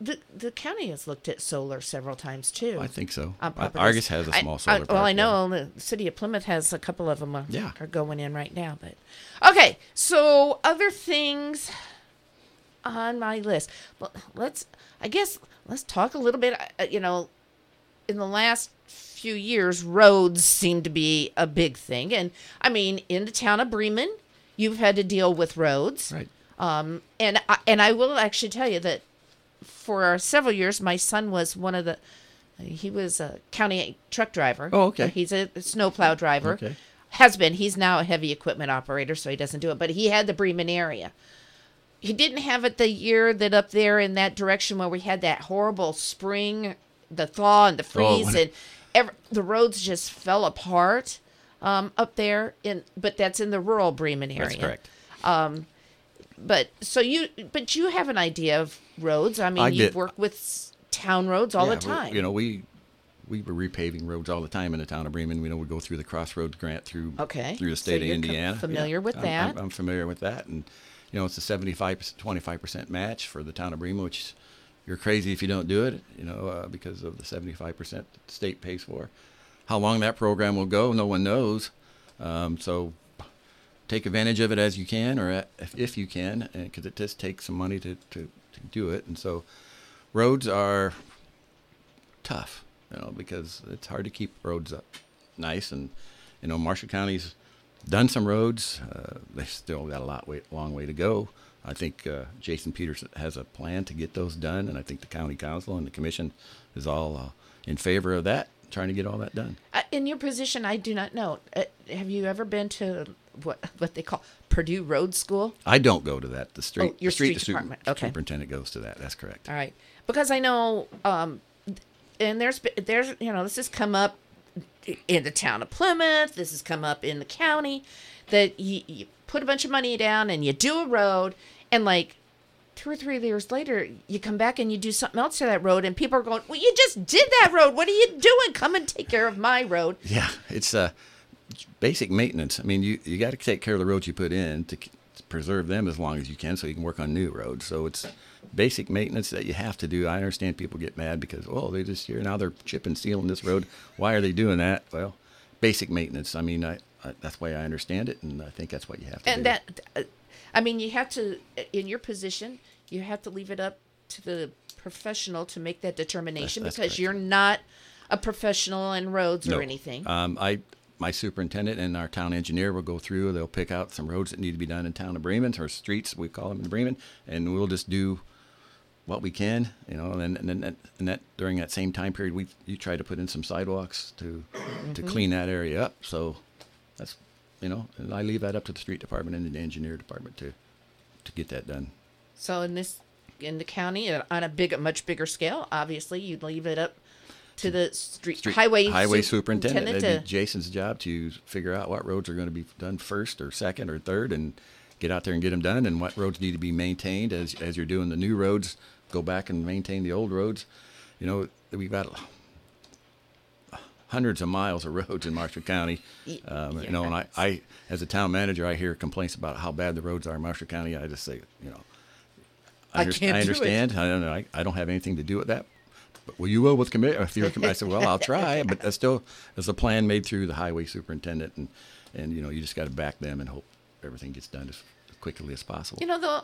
the the county has looked at solar several times too. I think so. Uh. Argos has a small I- solar well, park, I know the city of Plymouth has a couple of them. Uh, Yeah. are going in right now. But okay, so other things on my list. Well, let's. I guess let's talk a little bit. uh, You know, in the last few years, roads seem to be a big thing, and I mean, in the town of Bremen, you've had to deal with roads. Right. Um, and I, and I will actually tell you that for several years, my son was one of the. He was a county truck driver. Oh, okay. He's a snowplow driver. Okay. Has been. He's now a heavy equipment operator, so he doesn't do it. But he had the Bremen area. He didn't have it the year that up there in that direction where we had that horrible spring, the thaw and the freeze, when- and ever, the roads just fell apart um, up there. In but that's in the rural Bremen area. That's correct. But so you, but you have an idea of roads. I mean, I you've did. worked with town roads all Yeah, the time. You know, we we were repaving roads all the time in the town of Bremen. We know we go through the Crossroads grant through Okay. through the So state you're of Indiana. familiar with I'm- I'm, that. I'm familiar with that, and you know, it's a 75 25 percent match for the town of Bremen, which you're crazy if you don't do it. You know, uh, because of the 75 percent the state pays for. How long that program will go, no one knows. Um, so take advantage of it as you can, or if, if you can, because it just takes some money to, to, to do it. And so, roads are tough, you know, because it's hard to keep roads up nice. And you know, Marshall County's done some roads. Uh, they still got a lot way, long way to go. I think uh, Jason Peters has a plan to get those done, and I think the county council and the commission is all uh, in favor of that, trying to get all that done. Uh, in your position, I do not know. Uh, have you ever been to what what they call Purdue Road School? I don't go to that. The street, Oh, your street, street the department. Okay. superintendent goes to that. That's correct. All right, because I know, um, and there's there's you know this has come up in the town of Plymouth. This has come up in the county that you, you put a bunch of money down and you do a road, and like two or three years later, you come back and you do something else to that road, and people are going, "Well, you just did that road. What are you doing? Come and take care of my road." Yeah, it's uh, basic maintenance. I mean, you, you got to take care of the roads you put in to, to preserve them as long as you can, so you can work on new roads. So it's basic maintenance that you have to do. I understand people get mad because oh they just here now they're chipping sealing this road. Why are they doing that? Well, basic maintenance. I mean, I, I that's the way I understand it, and I think that's what you have to and do. that uh, i mean you have to in your position you have to leave it up to the professional to make that determination that's because correct. you're not a professional in roads or anything Um, I my superintendent and our town engineer will go through. They'll pick out some roads that need to be done in town of Bremen or streets we call them in Bremen, and we'll just do what we can, you know. And and then and that during that same time period, we you try to put in some sidewalks to to Mhm. clean that area up. So that's you know, and I leave that up to the street department and the engineer department to to get that done. so in this in the county on a big much bigger scale obviously you'd leave it up to the street, Street- highway highway su- superintendent. That'd be Jason's job to figure out what roads are going to be done first or second or third, and get out there and get them done, and what roads need to be maintained as as you're doing the new roads. Go back and maintain the old roads. You know, we've got hundreds of miles of roads in Marshall County. Um, You know, and I, I, as a town manager, I hear complaints about how bad the roads are in Marshall County. I just say, you know, I under- can't do I it. understand. I don't know. I, I don't have anything to do with that. But, well, you will with committee. If you're, commi- I said, well, I'll try, but that's still there's a plan made through the highway superintendent, and and you know you just got to back them and hope everything gets done as quickly as possible. You know, though,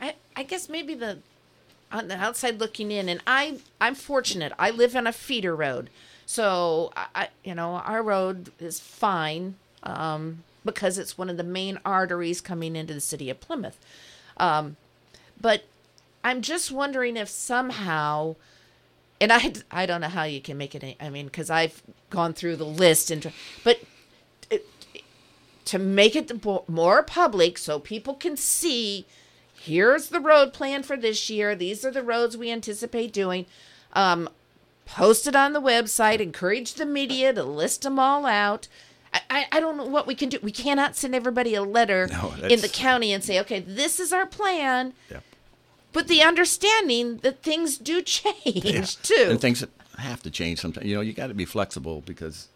I I guess maybe the on the outside looking in, and I I'm fortunate. I live on a feeder road, so I you know our road is fine um, because it's one of the main arteries coming into the city of Plymouth. Um, but I'm just wondering if somehow, and I I don't know how you can make it. any- I mean, because I've gone through the list and but to make it more public so people can see here's the road plan for this year these are the roads we anticipate doing um, post it on the website encourage the media to list them all out I, I, don't know what we can do we cannot send everybody a letter No, in the county and say okay this is our plan Yep. But the understanding that things do change too And things have to change sometimes. You know, you got to be flexible because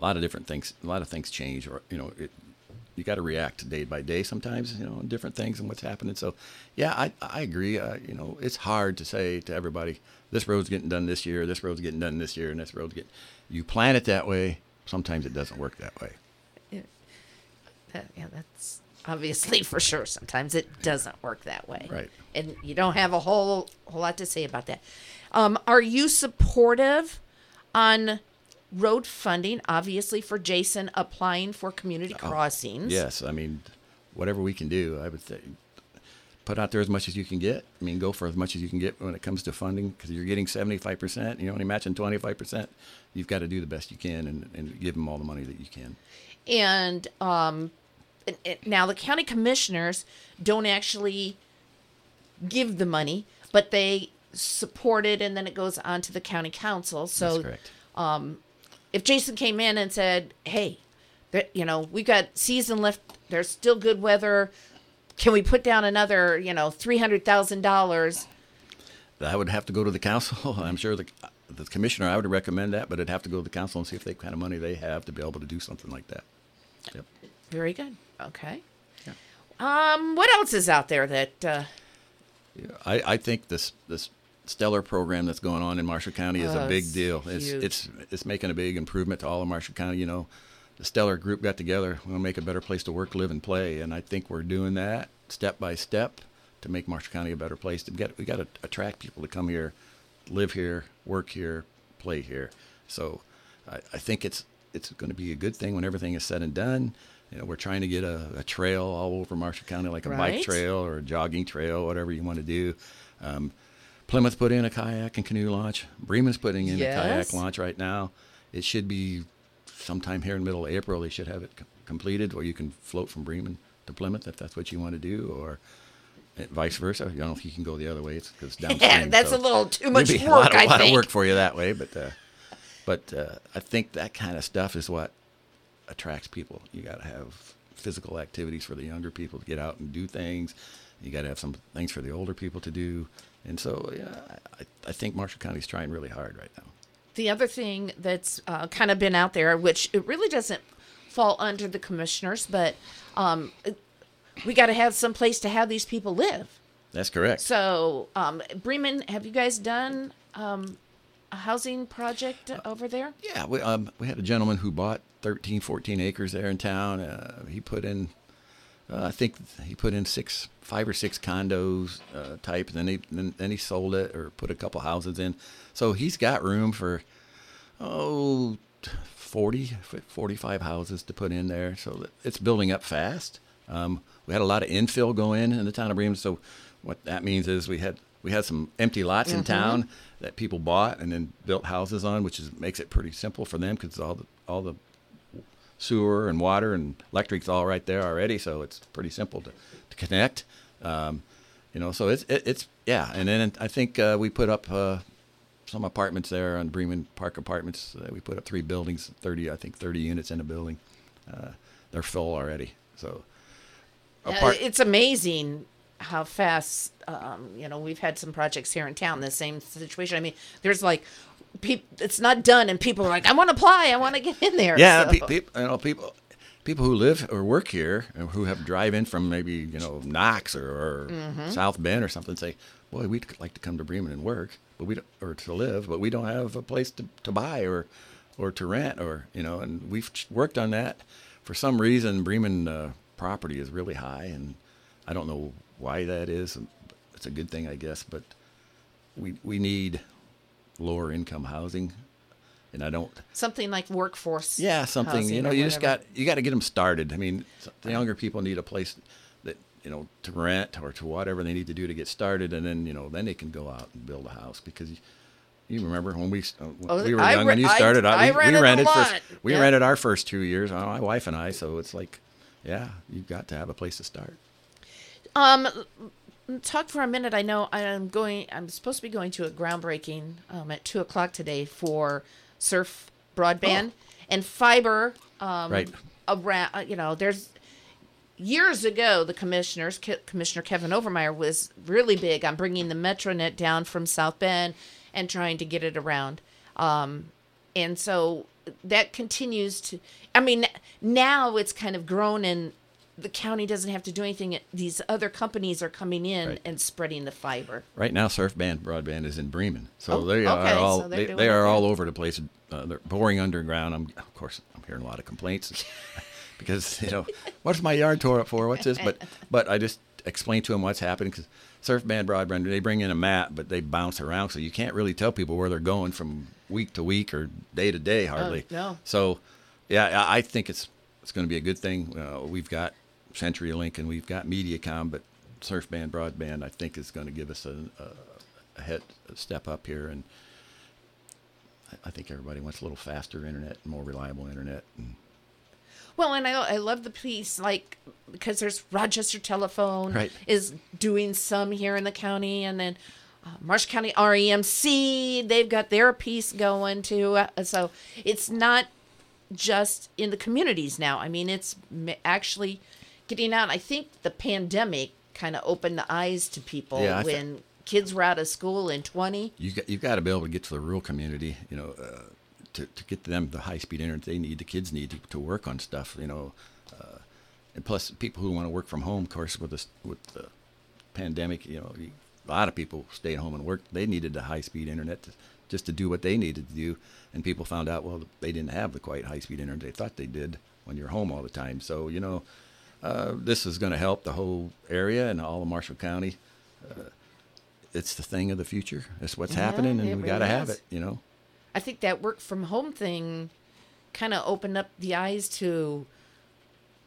a lot of different things, a lot of things change, or you know, it, you got to react day by day sometimes. You know, different things and what's happening. So, yeah, I I agree. Uh, you know, it's hard to say to everybody, this road's getting done this year, this road's getting done this year, and this road's getting. You plan it that way. Sometimes it doesn't work that way. That- yeah, that's obviously for sure. Sometimes it doesn't work that way. Right. And you don't have a whole whole lot to say about that. Um, are you supportive on road funding? Obviously, for Jason applying for community crossings. Yes, I mean, whatever we can do, I would say, put out there as much as you can get. I mean, go for as much as you can get when it comes to funding because you're getting 75%, you're only matching 25%. You've got to do the best you can and, and give them all the money that you can. And um, now the county commissioners don't actually give the money, but they support it, and then it goes on to the county council. So, um, if Jason came in and said, "Hey, you know, we've got season left. There's still good weather. Can we put down another, you know, three hundred thousand dollars?" That would have to go to the council. I'm sure the, the commissioner, I would recommend that, but it'd have to go to the council and see if they kind of money they have to be able to do something like that. Yep. Very good. Okay. Um, what else is out there that? Uh, I, I think this this stellar program that's going on in Marshall County is Oh, a big deal. It's huge. it's it's making a big improvement to all of Marshall County. You know, the stellar group got together. We'll make a better place to work, live, and play, and I think we're doing that step by step to make Marshall County a better place. To get we got to attract people to come here, live here, work here, play here. So I, I think it's it's going to be a good thing when everything is said and done. You know, we're trying to get a, a trail all over Marshall County, like a Right. bike trail or a jogging trail, whatever you want to do. Um, Plymouth put in a kayak and canoe launch. Bremen's putting in a kayak launch right now. It should be sometime here in the middle of April. They should have it c- completed, where you can float from Bremen to Plymouth if that's what you want to do, or vice versa. I don't know if you can go the other way. It's because downstream. that's so a little too much work. A lot, of, I lot think. of work for you that way, but uh, but uh, I think that kind of stuff is what attracts people. You got to have physical activities for the younger people to get out and do things. You got to have some things for the older people to do. And so, yeah, I, I think Marshall County's trying really hard right now. The other thing that's uh, kind of been out there, which it really doesn't fall under the commissioners, but um, we got to have some place to have these people live. That's correct. So, um, Bremen, have you guys done um, a housing project over there? Yeah, we um we had a gentleman who bought 13, 14 acres there in town. Uh, he put in, uh, I think he put in six, five or six condos uh, type. And then he then, then he sold it or put a couple houses in. So he's got room for oh 40, 45 houses to put in there. So it's building up fast. Um, we had a lot of infill go in in the town of Bremen. So what that means is we had we had some empty lots in town that people bought and then built houses on, which is makes it pretty simple for them because all the all the sewer and water and electric's all right there already. So it's pretty simple to, to connect. Um, you know, so it's it, it's yeah. And then I think uh, we put up uh, some apartments there on Bremen Park Apartments. Uh, we put up three buildings, thirty I think thirty units in a building. Uh, they're full already. So apart- it's amazing how fast, um, you know, we've had some projects here in town, the same situation. I mean, there's like, peop- it's not done, and people are like, I want to apply, I want to get in there. Yeah, So- pe- peop- you know, people people who live or work here and who have drive in from maybe you know Knox or, or Mm-hmm. South Bend or something say, "Boy, we'd like to come to Bremen and work, but we don't, or to live, but we don't have a place to, to buy or or to rent or you know." And we've worked on that. For some reason, Bremen uh, property is really high, and I don't know why that is. It's a good thing, I guess, but we we need lower income housing, and I don't. something like workforce. Yeah, something. You know, you just got you got to get them started. I mean, the younger people need a place that you know to rent or to whatever they need to do to get started, and then you know then they can go out and build a house because. You, you remember when we uh, when Oh, we were I young re- you started out? I we, rented we rented for lot. we Yeah. rented our first two years. uh, My wife and I. So it's like, yeah, you've got to have a place to start. Um, talk for a minute. I know I'm going. I'm supposed to be going to a groundbreaking um, at two o'clock today for surf broadband and fiber. Um, Right. Around, uh, you know, there's years ago the commissioners, Commissioner Kevin Overmyer was really big on bringing the MetroNet down from South Bend and trying to get it around. Um, and so that continues to. I mean, now it's kind of grown and. The county doesn't have to do anything. These other companies are coming in Right. and spreading the fiber. Right now, Surfband Broadband is in Bremen, so Oh, they are all so they, they are all over the place. Uh, they're boring underground. I'm of course I'm hearing a lot of complaints because you know what's my yard tore up for? What's this? But but I just explain to them what's happening because Surfband Broadband they bring in a map, but they bounce around, so you can't really tell people where they're going from week to week or day to day hardly. Oh, no. So yeah, I I think it's it's going to be a good thing. Uh, we've got CenturyLink and we've got MediaCom, but Surfband Broadband I think is going to give us a, a, a head a step up here, and I- I think everybody wants a little faster internet, more reliable internet. And Well, and I, I love the piece, like, because there's Rochester Telephone Right. is doing some here in the county, and then uh, Marsh County REMC, they've got their piece going too. Uh, so it's not just in the communities now. I mean, it's actually getting out. I think the pandemic kind of opened the eyes to people Yeah, when kids were out of school in 20. you got you've got to be able to get to the rural community, you know, uh, to to get them the high speed internet they need. The kids need to, to work on stuff, you know, uh, and plus people who want to work from home, of course, with this with the pandemic, you know, you- a lot of people stayed home and worked. They needed the high speed internet to, just to do what they needed to do, and people found out well they didn't have the quite high speed internet they thought they did when you're home all the time. So you know, uh, this is going to help the whole area and all of Marshall County. Uh, it's the thing of the future. It's what's Yeah, happening, and we got to have it. You know. I think that work from home thing kind of opened up the eyes to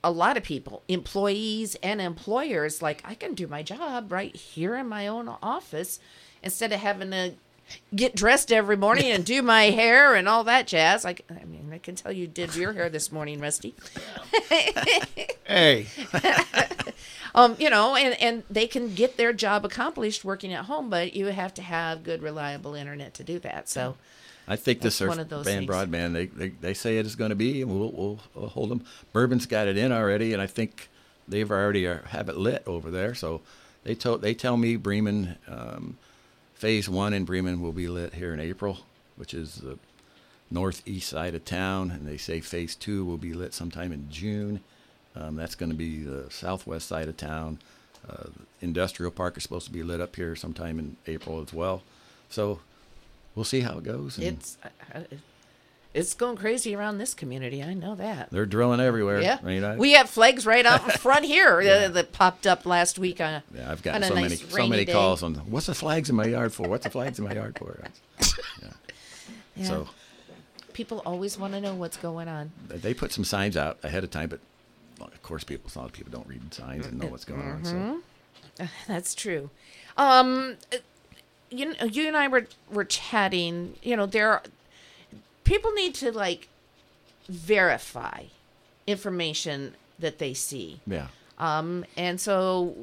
a lot of people, employees and employers. Like, I can do my job right here in my own office instead of having to get dressed every morning and do my hair and all that jazz. Like, I mean, I can tell you did your hair this morning, Rusty. Hey, um, you know, and, and they can get their job accomplished working at home, but you have to have good, reliable internet to do that. So, I think this surf one of those band things. broadband they, they they say it is going to be, and we'll, we'll we'll hold them. Bourbon's got it in already, and I think they've already uh, have it lit over there. So they told they tell me Bremen um, phase one in Bremen will be lit here in April, which is the northeast side of town, and they say phase two will be lit sometime in June. Um, that's going to be the southwest side of town. Uh, industrial park is supposed to be lit up here sometime in April as well. So we'll see how it goes. It's uh, uh, it's going crazy around this community. I know that. they're drilling everywhere. Yeah, I mean, I, we have flags right out in front here uh, that popped up last week on. yeah, I've gotten a so nice many so many day. calls on what's the flags in my yard for? What's the flags in my yard for? Yeah. Yeah. So People always want to know what's going on. they put some signs out ahead of time, but of course, people a lot of people don't read signs and know what's going on. So That's true. Um, uh, you you and I were were chatting. You know, there are, people need to like verify information that they see. yeah, Um, and so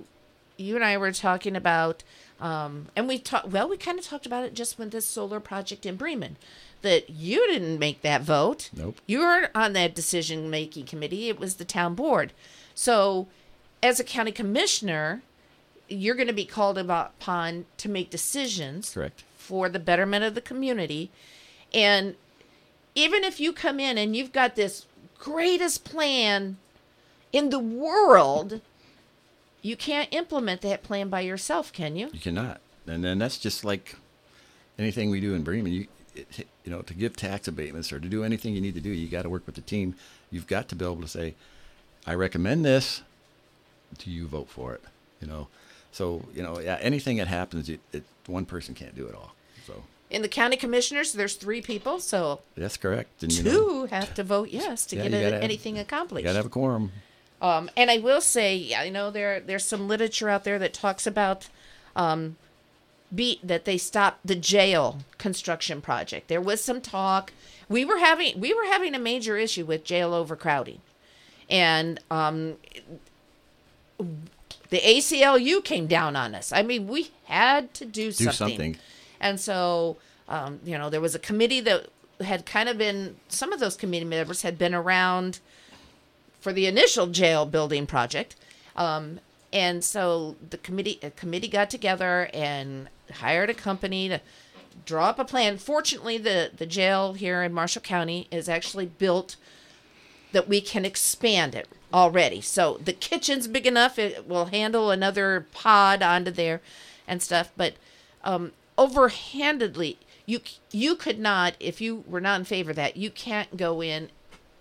you and I were talking about, um, and we talked, well, we kind of talked about it just with this solar project in Bremen, that you didn't make that vote. Nope. You weren't on that decision making committee. It was the town board. So as a county commissioner, you're going to be called upon to make decisions correct. for the betterment of the community. And even if you come in and you've got this greatest plan in the world, you can't implement that plan by yourself, can you? You cannot, and then that's just like anything we do in Bremen. You it, you know to give tax abatements or to do anything you need to do, you got to work with the team. You've got to be able to say, I recommend this. Do you vote for it? You know, so you know, yeah, anything that happens, it, it one person can't do it all. In the county commissioners, there's three people, so that's correct. And you two know, have to vote yes to Yeah, get you have- anything you accomplished. got to have a quorum. Um, and I will say, I know there there's some literature out there that talks about um, be that they stopped the jail construction project. There was some talk. We were having we were having a major issue with jail overcrowding, and um, the ACLU came down on us. I mean, we had to do something. something. And so, um, you know, there was a committee that had kind of been. Some of those committee members had been around for the initial jail building project. Um, and so the committee committee got together and hired a company to draw up a plan. Fortunately, the the jail here in Marshall County is actually built that we can expand it already. So the kitchen's big enough; it will handle another pod onto there and stuff. But um, overhandedly, you you could not, if you were not in favor of that, you can't go in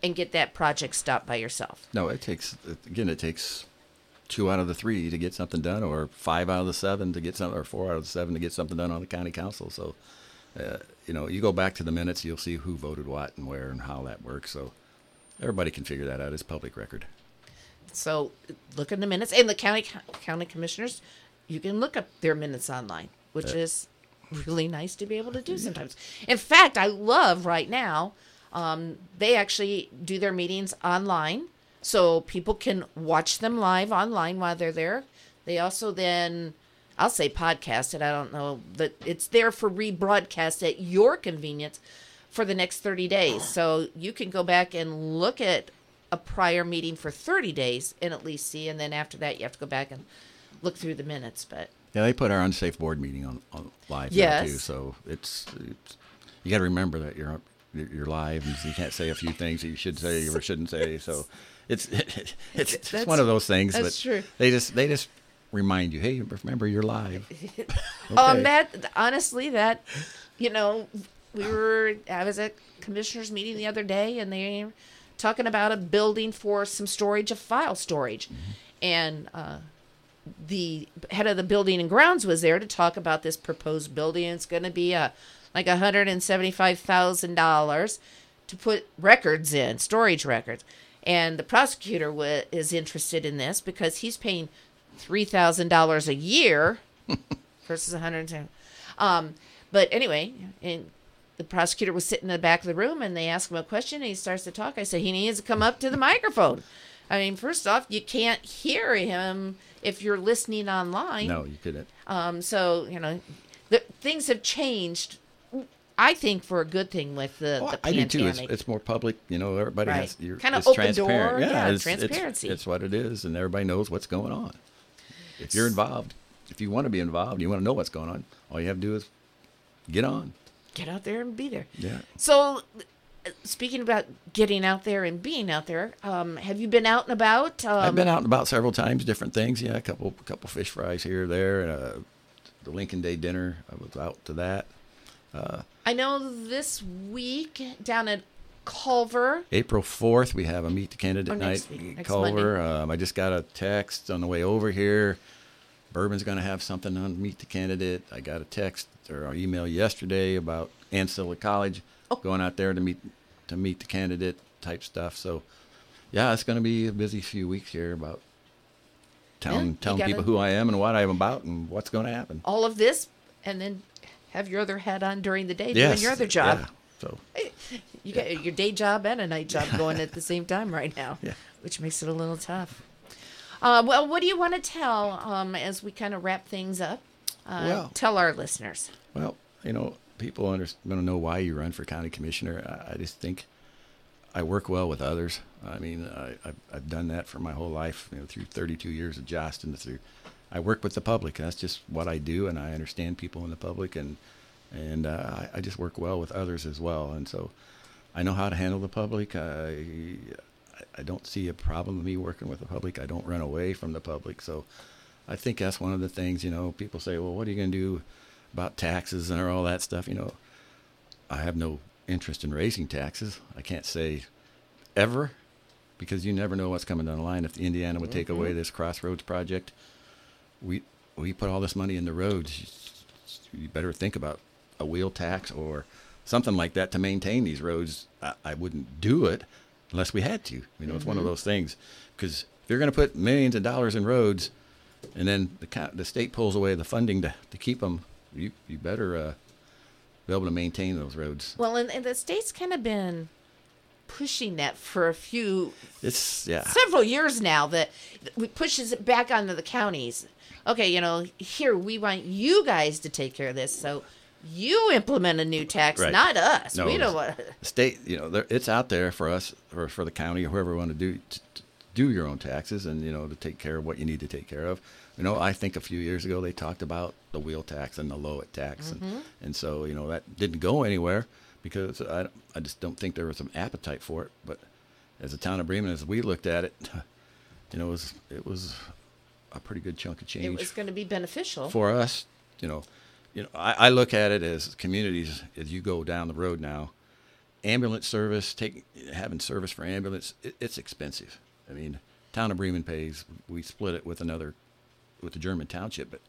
and get that project stopped by yourself. No, it takes again. It takes two out of the three to get something done, or five out of the seven to get something, or four out of the seven to get something done on the county council. So, uh, you know, you go back to the minutes, you'll see who voted what and where and how that works. So, everybody can figure that out. It's public record. So look in the minutes, and the county county commissioners, you can look up their minutes online, which is really nice to be able to do sometimes. In fact, I love right now. Um, they actually do their meetings online, so people can watch them live online while they're there. They also then, I'll say podcast it. I don't know that it's there for rebroadcast at your convenience for the next 30 days. So you can go back and look at a prior meeting for 30 days and at least see. And then after that, you have to go back and look through the minutes. But Yeah, they put our unsafe board meeting on, on live now too. So it's, it's you got to remember that you're you're live and you can't say a few things that you should say or shouldn't say. So it's it's, it's That's- one of those things. that's but true. They just they just remind you, hey, remember you're live. um, that honestly, that you know, we were I was at commissioners meeting the other day, and they were talking about a building for some storage of file storage, and uh, the head of the building and grounds was there to talk about this proposed building. It's going to be a like a hundred and seventy five thousand dollars to put records in, storage records. And the prosecutor wa- is interested in this because he's paying three thousand dollars a year versus 110. Um, but anyway, and the prosecutor was sitting in the back of the room, and they asked him a question, and he starts to talk. I said he needs to come up to the microphone. I mean, first off, you can't hear him if you're listening online. no, you couldn't. Um, so you know, the, things have changed. I think for a good thing with the, Well, the I do too. It's, it's more public. You know, everybody Right. has you're, Kinda open transparent. door, Yeah, yeah, it's, it's- transparency. It's, what it is, and everybody knows what's going on. If you're involved, if you want to be involved, you want to know what's going on. All you have to do is get on. Get out there and be there. Yeah. So speaking about getting out there and being out there, um, have you been out and about? Um, I've been out and about several times, different things. Yeah, a couple couple fish fries here or there, and uh, the Lincoln Day dinner. I was out to that. I know this week down at Culver. April 4th, we have a Meet the Candidate night week, Culver. Um, I just got a text on the way over here. Bourbon's going to have something on Meet the Candidate. I got a text or an email yesterday about Ancilla College Oh. going out there to meet to meet the candidate type stuff. So, yeah, it's going to be a busy few weeks here about telling you telling gotta- people who I am and what I am about and what's going to happen. All of this, and then have your other hat on during the day doing your other job. yeah. So You got your day job and a night job going at the same time right now, Yeah. which makes it a little tough. Uh, well, what do you want to tell um, as we kind of wrap things up? Uh, Well- tell our listeners. Well, you know, people are to know why you run for county commissioner. I, I just think I work well with others. I mean, I, I've, I've done that for my whole life, you know, through 32 years of Jostin. Through, I work with the public. That's just what I do, and I understand people in the public, and and uh, I, I just work well with others as well. And so, I know how to handle the public. I I don't see a problem with me working with the public. I don't run away from the public. So, I think that's one of the things. You know, people say, "Well, what are you going to do about taxes and all that stuff?" You know, I have no interest in raising taxes. I can't say ever because you never know what's coming down the line. If Indiana would take away mm-hmm. this crossroads project, we we put all this money in the roads. You better think about a wheel tax or something like that to maintain these roads. I, I wouldn't do it unless we had to. You know, it's one of mm-hmm. those things because if you're going to put millions of dollars in roads, and then the the state pulls away the funding to, to keep them, you you better uh, be able to maintain those roads. Well, and, and the state's kind of been pushing that for a few It's yeah. several years now that that pushes it back onto the counties. Okay, you know, here we want you guys to take care of this, so you implement a new tax, Right. not us. No, we don't want. State, you know, it's out there for us or for the county or whoever want to do to, to do your own taxes and you know to take care of what you need to take care of. You know, I think a few years ago they talked about the wheel tax and the low LOIT tax, and, mm-hmm. and so you know that didn't go anywhere because I, I just don't think there was some appetite for it. But as a town of Bremen, as we looked at it, you know, it was it was a pretty good chunk of change It was going to be beneficial. for us, you know, you know, I, I look at it as communities as you go down the road now. Ambulance service, take having service for ambulance, it, it's expensive. I mean, town of Bremen pays. We split it with another, with the German township, but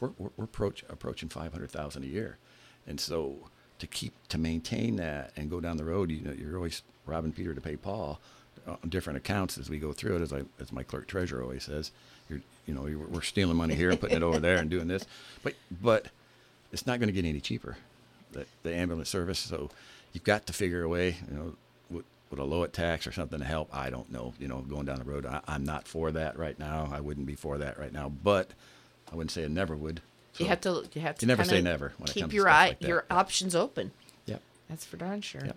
we're we're, we're approach, approaching five hundred thousand a year, and so to keep to maintain that and go down the road, you know, you're always robbing Peter to pay Paul on different accounts as we go through it. As I as my clerk treasurer always says, you're you know you're, we're stealing money here and putting it over there and doing this, but but it's not going to get any cheaper, the, the ambulance service. So you've got to figure a way, you know, with, a low tax or something to help. I don't know, you know, going down the road. I, I'm not for that right now. I wouldn't be for that right now, but I wouldn't say I never would. you have to. You have to. You never say never when it keep your eye, like your options open. Yep. That's for darn sure. Yep.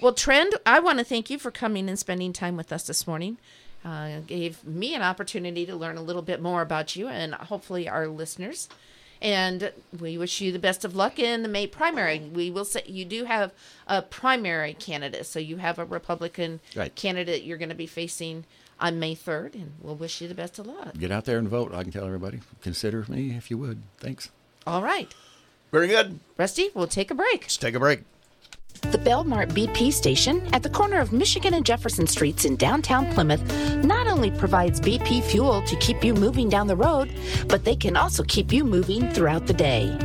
Well, Trent, I want to thank you for coming and spending time with us this morning. Uh, gave me an opportunity to learn a little bit more about you and hopefully our listeners. And we wish you the best of luck in the May primary. We will say you do have a primary candidate, so you have a Republican Right. candidate you're going to be facing on May 3rd, and we'll wish you the best of luck. Get out there and vote. I can tell everybody. Consider me if you would. Thanks. All right. Very good. Rusty, we'll take a break. Let's take a break. The Belmart BP station at the corner of Michigan and Jefferson Streets in downtown Plymouth not only provides BP fuel to keep you moving down the road, but they can also keep you moving throughout the day.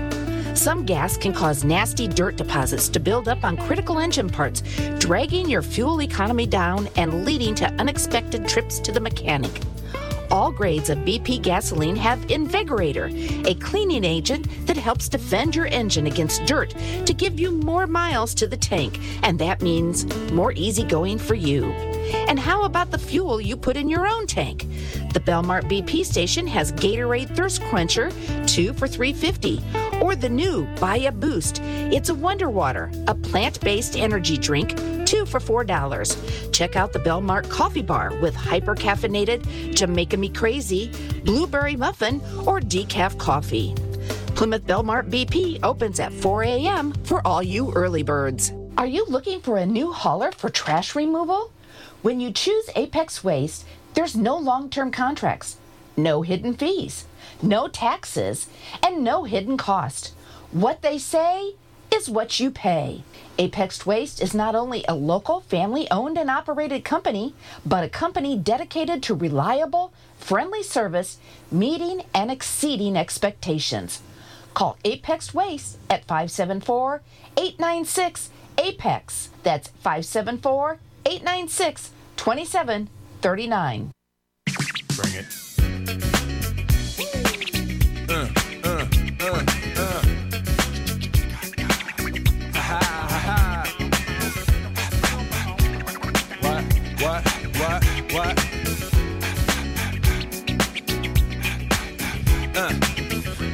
Some gas can cause nasty dirt deposits to build up on critical engine parts, dragging your fuel economy down and leading to unexpected trips to the mechanic. All grades of BP gasoline have Invigorate, a cleaning agent that helps defend your engine against dirt to give you more miles to the tank, and that means more easy going for you. And how about the fuel you put in your own tank? The Belmart BP station has Gatorade Thirst Quencher, 2 for 350, or the new Buy a Boost. It's a Wonder Water, a plant-based energy drink, 2 for $4. Check out the Belmart Coffee Bar with hyper caffeinated Jamaica Me Crazy, blueberry muffin, or decaf coffee. Plymouth Belmart BP opens at 4 a.m. for all you early birds. Are you looking for a new hauler for trash removal? When you choose Apex Waste, there's no long term contracts, no hidden fees, no taxes, and no hidden cost. What they say is what you pay. Apex Waste is not only a local, family owned and operated company, but a company dedicated to reliable, friendly service, meeting and exceeding expectations. Call Apex Waste at 574 896 APEX. That's 574 896 2739. Bring it.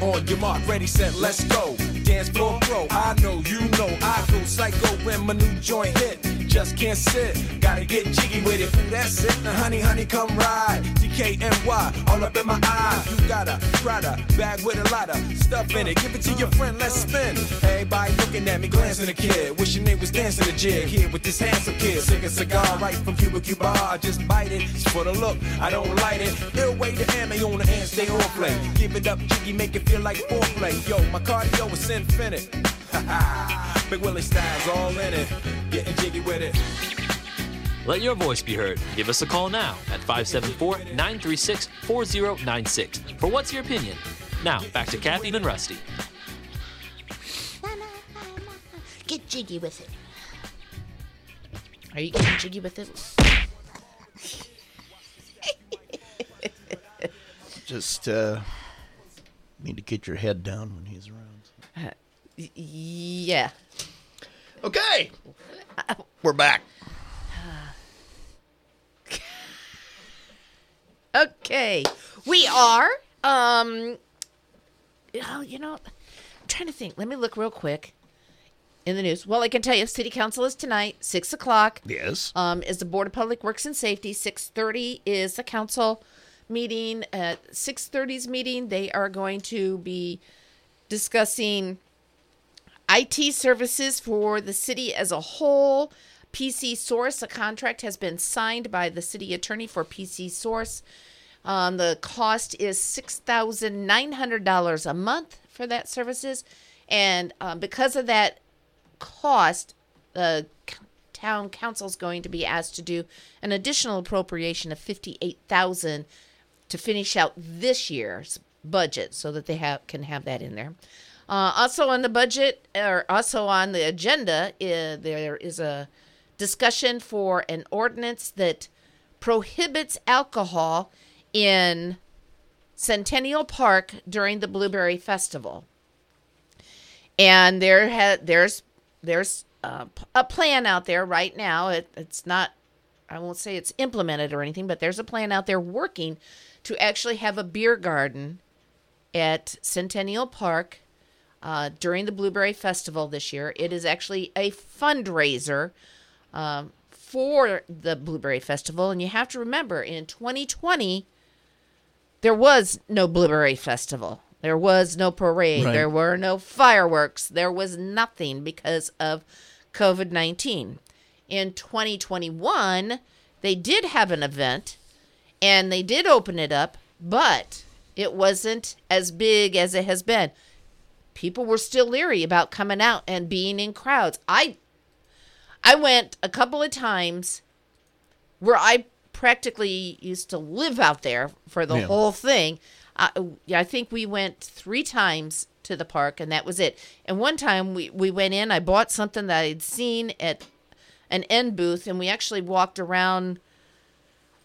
On your mark, ready, set, let's go. Dance floor I know, you know, I go psycho when my new joint hit. Just can't sit, gotta get jiggy with it. That's it, now honey, honey, come ride. DKNY, all up in my eye. You got a Prada bag with a lot of stuff in it. Give it to your friend, let's spin. Everybody looking at me, glancing a kid. Wishing they was dancing a jig here with this handsome kid. Sick a cigar right from Cuba Cuba. I just bite it, it's for the look, I don't light it. Ill way to ammo on the hand, stay on play. Give it up, jiggy, make it feel like foreplay. Yo, my cardio is infinite. Big Willie style's all in it. Getting jiggy with it. Let your voice be heard. Give us a call now at 574 936 4096 for What's Your Opinion? Now, back to Kathy and Rusty. Get jiggy with it. Are you getting jiggy with it? Just uh, need to get your head down when he's around. Uh, yeah. Okay, we're back. Okay. We are. Um. Oh, you know, I'm trying to think. Let me look real quick in the news. Well, I can tell you, City Council is tonight, six o'clock. Yes. Um, is the Board of Public Works and Safety. Six thirty is the council meeting. At six 30's meeting, they are going to be discussing IT services for the city as a whole. PC Source, a contract has been signed by the city attorney for PC Source. Um, the cost is six thousand nine hundred dollars a month for that services, and um, because of that cost, the town council is going to be asked to do an additional appropriation of fifty-eight thousand to finish out this year's budget, so that they have can have that in there. Uh, also on the budget, or also on the agenda, uh, there is a discussion for an ordinance that prohibits alcohol in Centennial Park during the Blueberry Festival. And there ha- there's there's uh, a plan out there right now. It, it's not I won't say it's implemented or anything, but there's a plan out there working to actually have a beer garden at Centennial Park uh, during the Blueberry Festival this year. It is actually a fundraiser um, for the Blueberry Festival. And you have to remember, in 2020, there was no Blueberry Festival. There was no parade. Right. There were no fireworks. There was nothing because of COVID 19. In 2021, they did have an event and they did open it up, but it wasn't as big as it has been. People were still leery about coming out and being in crowds. I I went a couple of times where I practically used to live out there for the Yeah. whole thing. I, yeah, I think we went three times to the park, and that was it. And one time we, we went in, I bought something that I'd seen at an end booth, and we actually walked around.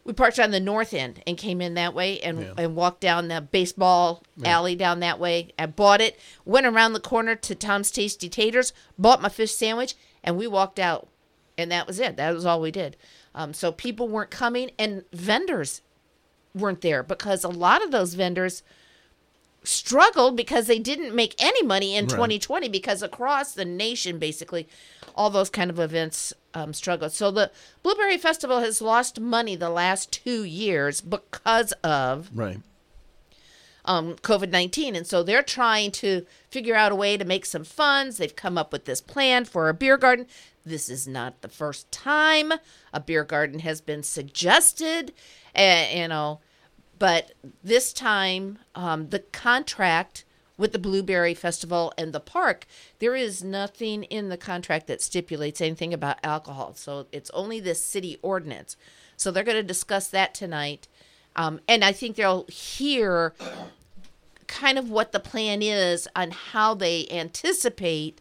We parked on the north end and came in that way and, Yeah. and walked down the baseball Yeah. alley down that way. I bought it, went around the corner to Tom's Tasty Taters, bought my fish sandwich, and we walked out. And that was it. That was all we did. Um, so people weren't coming, and vendors weren't there because a lot of those vendors struggled because they didn't make any money in Right. 2020 because across the nation basically all those kind of events um, struggled so the blueberry festival has lost money the last two years because of Right. um, COVID 19. And so they're trying to figure out a way to make some funds. They've come up with this plan for a beer garden. This is not the first time a beer garden has been suggested, and, you know, but this time um, the contract with the Blueberry Festival and the park, there is nothing in the contract that stipulates anything about alcohol. So it's only this city ordinance. So they're going to discuss that tonight. Um, and I think they'll hear kind of what the plan is on how they anticipate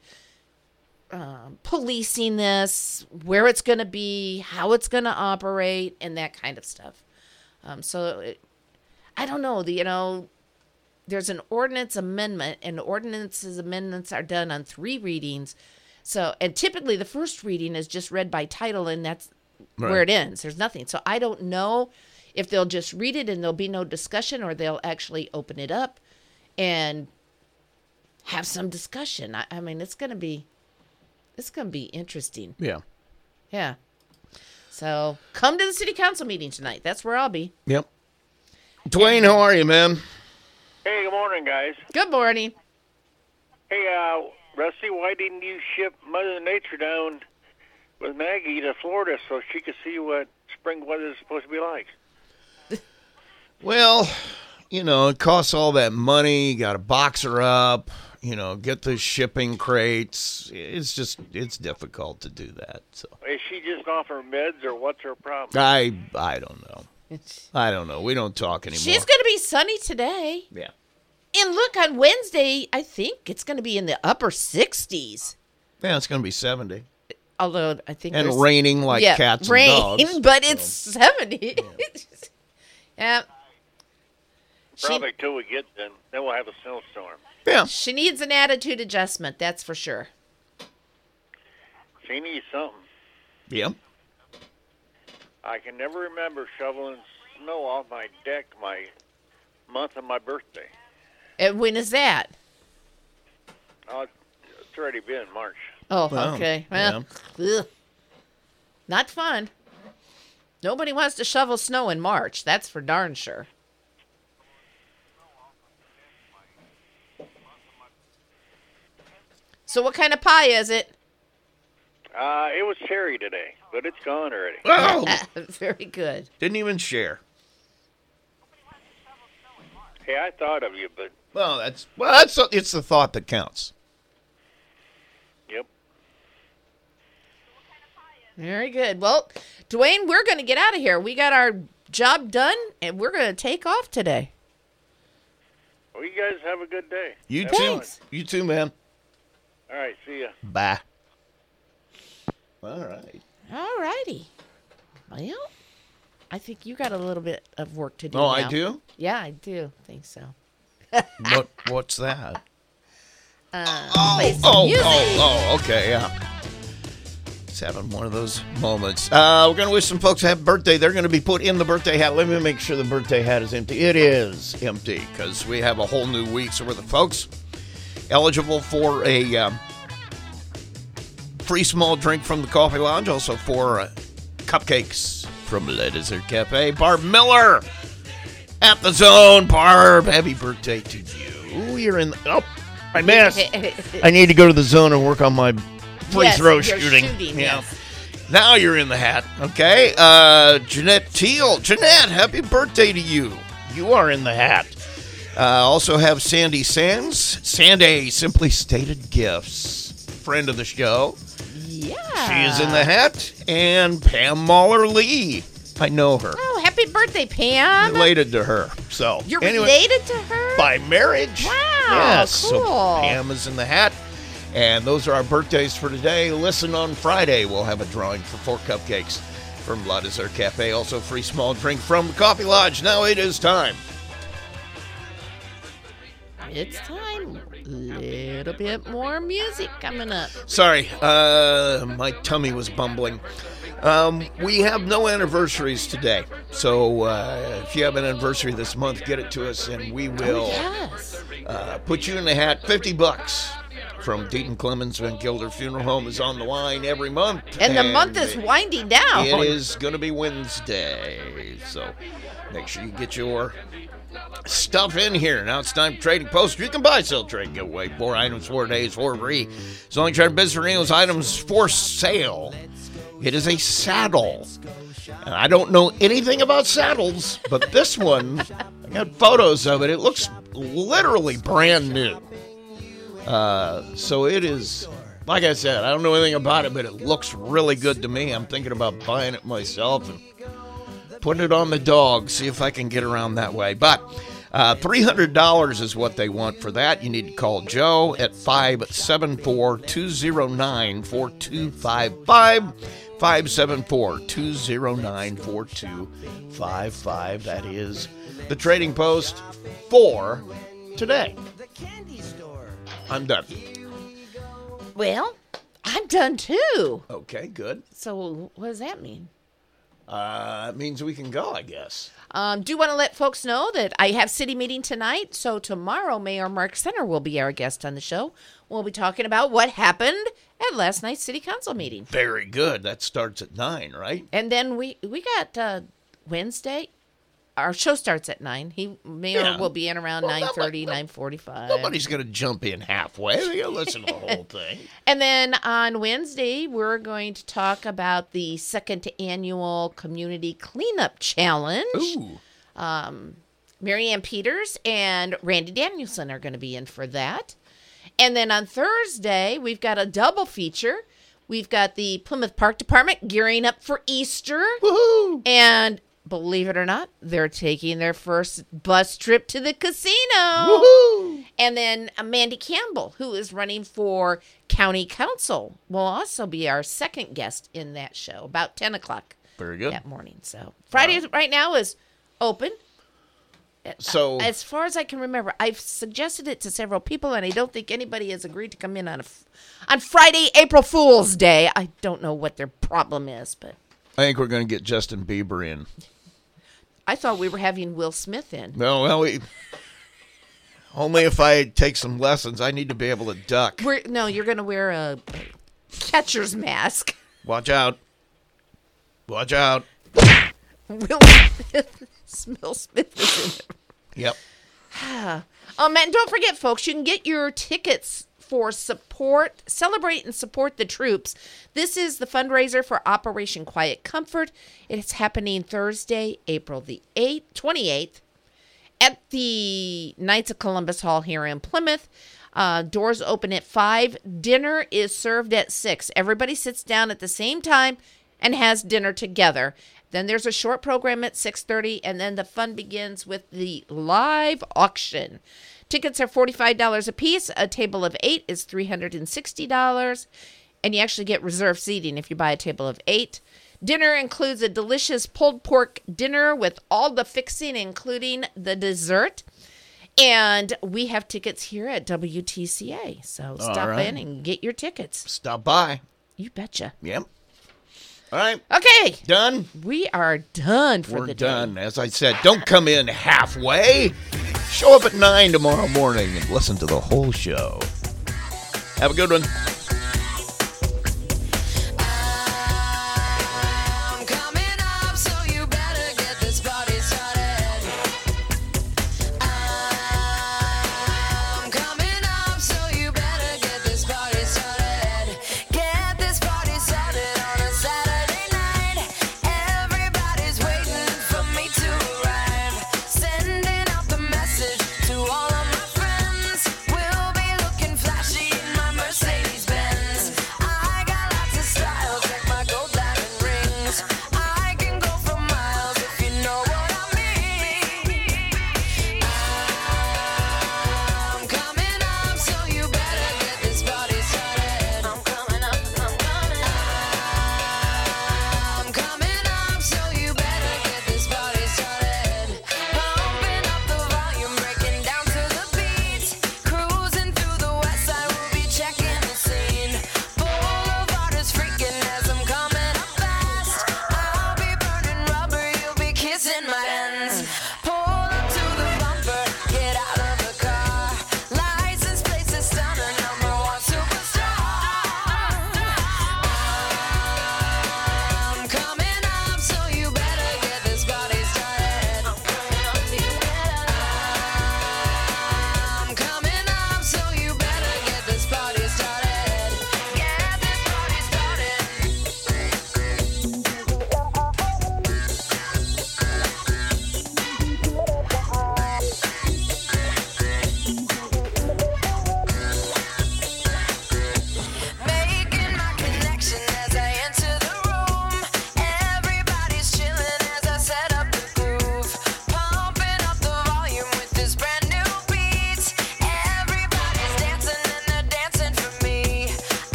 um, policing this, where it's going to be, how it's going to operate, and that kind of stuff. Um, so it, I don't know. The, you know, there's an ordinance amendment, and ordinances amendments are done on three readings. So, and typically the first reading is just read by title, and that's where it ends. There's nothing. So I don't know if they'll just read it and there'll be no discussion, or they'll actually open it up and have some discussion. I, I mean, it's gonna be, it's gonna be interesting. Yeah. Yeah. So come to the city council meeting tonight. That's where I'll be. Yep. Dwayne, how are you, man? Hey, good morning, guys. Good morning. Hey, uh, Rusty, why didn't you ship Mother Nature down with Maggie to Florida so she could see what spring weather is supposed to be like? Well, you know, it costs all that money. You got to box her up. You know, get the shipping crates. It's just it's difficult to do that. So Is she just off her meds, or what's her problem? I I don't know. I don't know. We don't talk anymore. She's gonna be sunny today. Yeah. And look, on Wednesday, I think it's gonna be in the upper sixties. yeah, it's gonna be seventy Although I think and raining like yeah, cats rain, and dogs. but it's seventy. Yeah. She, Probably till we get then. Then we'll have a snowstorm. Yeah. she needs an attitude adjustment. That's for sure. She needs something. Yeah. I can never remember shoveling snow off my deck my month of my birthday. And when is that? Oh, it's already been March. Oh, Wow. okay. Well, ugh. not fun. Nobody wants to shovel snow in March. That's for darn sure. So, what kind of pie is it? Uh, it was cherry today, but it's gone already. Oh, Very good. didn't even share. Hey, I thought of you, but Well, that's well, that's it's the thought that counts. yep. Very good. Well, Dwayne, we're going to get out of here. We got our job done, and we're going to take off today. Well, you guys have a good day. You Have too. fun. You too, man. All right, see ya. Bye. All right. All righty. Well, I think you got a little bit of work to do. Oh, I do? Yeah, I do think so. What what's that? Uh, Oh, music. oh, oh, okay, yeah. It's having one of those moments. Uh, we're going to wish some folks a happy birthday. They're going to be put in the birthday hat. Let me make sure the birthday hat is empty. It is empty because we have a whole new week's worth of folks eligible for a um, free small drink from the Coffee Lounge, also four uh, cupcakes from Le Dessert Cafe. Barb Miller at the zone. Barb, happy birthday to you. You're in. The, oh, I missed. I need to go to the zone and work on my free Yes, throw shooting. shooting, yeah. yes. Now you're in the hat. Okay. Uh, Jeanette Teal. Jeanette, happy birthday to you. You are in the hat. Uh, also have Sandy Sands. Sandy, Simply Stated Gifts. Friend of the show. Yeah. She is in the hat. And Pam Mahler Lee. I know her. Oh, happy birthday, Pam. Related to her. So You're anyway, related to her? by marriage. Wow, Yes. So cool. Pam is in the hat. And those are our birthdays for today. Listen on Friday. We'll have a drawing for four cupcakes from La Dessert Cafe. Also, free small drink from Coffee Lodge. Now it is time. It's time. Little bit more music coming up. Sorry, uh, my tummy was bumbling. Um, we have no anniversaries today. So uh, if you have an anniversary this month, get it to us and we will Yes. uh, put you in the hat. 50 bucks from Deaton Clemens Van Gilder Funeral Home is on the line every month. And the month is winding down. It is going to be Wednesday. So make sure you get your stuff in here. Now it's time for Trading Post. You can buy, sell, trade, give away. Four items, four days, four free. It's only trying to business for those items for sale. It is a saddle. And I don't know anything about saddles, but this one, I got photos of it. It looks literally brand new. Uh, so it is, like I said, I don't know anything about it, but it looks really good to me. I'm thinking about buying it myself and putting it on the dog, see if I can get around that way. But uh, $300 is what they want for that. You need to call Joe at 574 209 4255. 574 209 4255. That is the trading post for today. I'm done. Well, I'm done too. Okay, good. So what does that mean? Uh, it means we can go, I guess. Um, do want to let folks know that I have city meeting tonight. So tomorrow, Mayor Mark Senter will be our guest on the show. We'll be talking about what happened at last night's city council meeting. Very good. That starts at nine, right? And then we we got uh, Wednesday. Our show starts at nine. He mayor Yeah. will be in around Well, nine nobody- thirty, nine forty-five. Nobody's going to jump in halfway. They're going to listen to the whole thing. And then on Wednesday, we're going to talk about the second annual community cleanup challenge. Ooh. Um, Marianne Peters and Randy Danielson are going to be in for that. And then on Thursday, we've got a double feature. We've got the Plymouth Park Department gearing up for Easter. Woohoo! And believe it or not, they're taking their first bus trip to the casino. Woohoo! And then Mandy Campbell, who is running for county council, will also be our second guest in that show about 10 o'clock Very good. that morning. So Friday right now is open. Uh, uh, so- as far as I can remember, I've suggested it to several people, and I don't think anybody has agreed to come in on a on Friday, April Fool's Day. I don't know what their problem is, but I think we're going to get Justin Bieber in. I thought we were having Will Smith in. No, well, we, only if I take some lessons. I need to be able to duck. We're, no, you're going to wear a catcher's mask. Watch out. Watch out. Will Smith, Will Smith is in it. Yep. Um, and don't forget, folks, you can get your tickets for support, celebrate and support the troops. This is the fundraiser for Operation Quiet Comfort. It's happening Thursday, April the 8th, 28th at the Knights of Columbus Hall here in Plymouth. Uh, doors open at 5. Dinner is served at 6. Everybody sits down at the same time and has dinner together. Then there's a short program at 6:30 and then the fun begins with the live auction. Tickets are $45 a piece. A table of 8 is $360 and you actually get reserved seating if you buy a table of 8. Dinner includes a delicious pulled pork dinner with all the fixing including the dessert. And we have tickets here at WTCA. So stop right. in and get your tickets. Stop by. You betcha. Yep. All right. Okay. Done. We are done for We're the day. done. As I said, don't come in halfway. Show up at 9 tomorrow morning and listen to the whole show. Have a good one.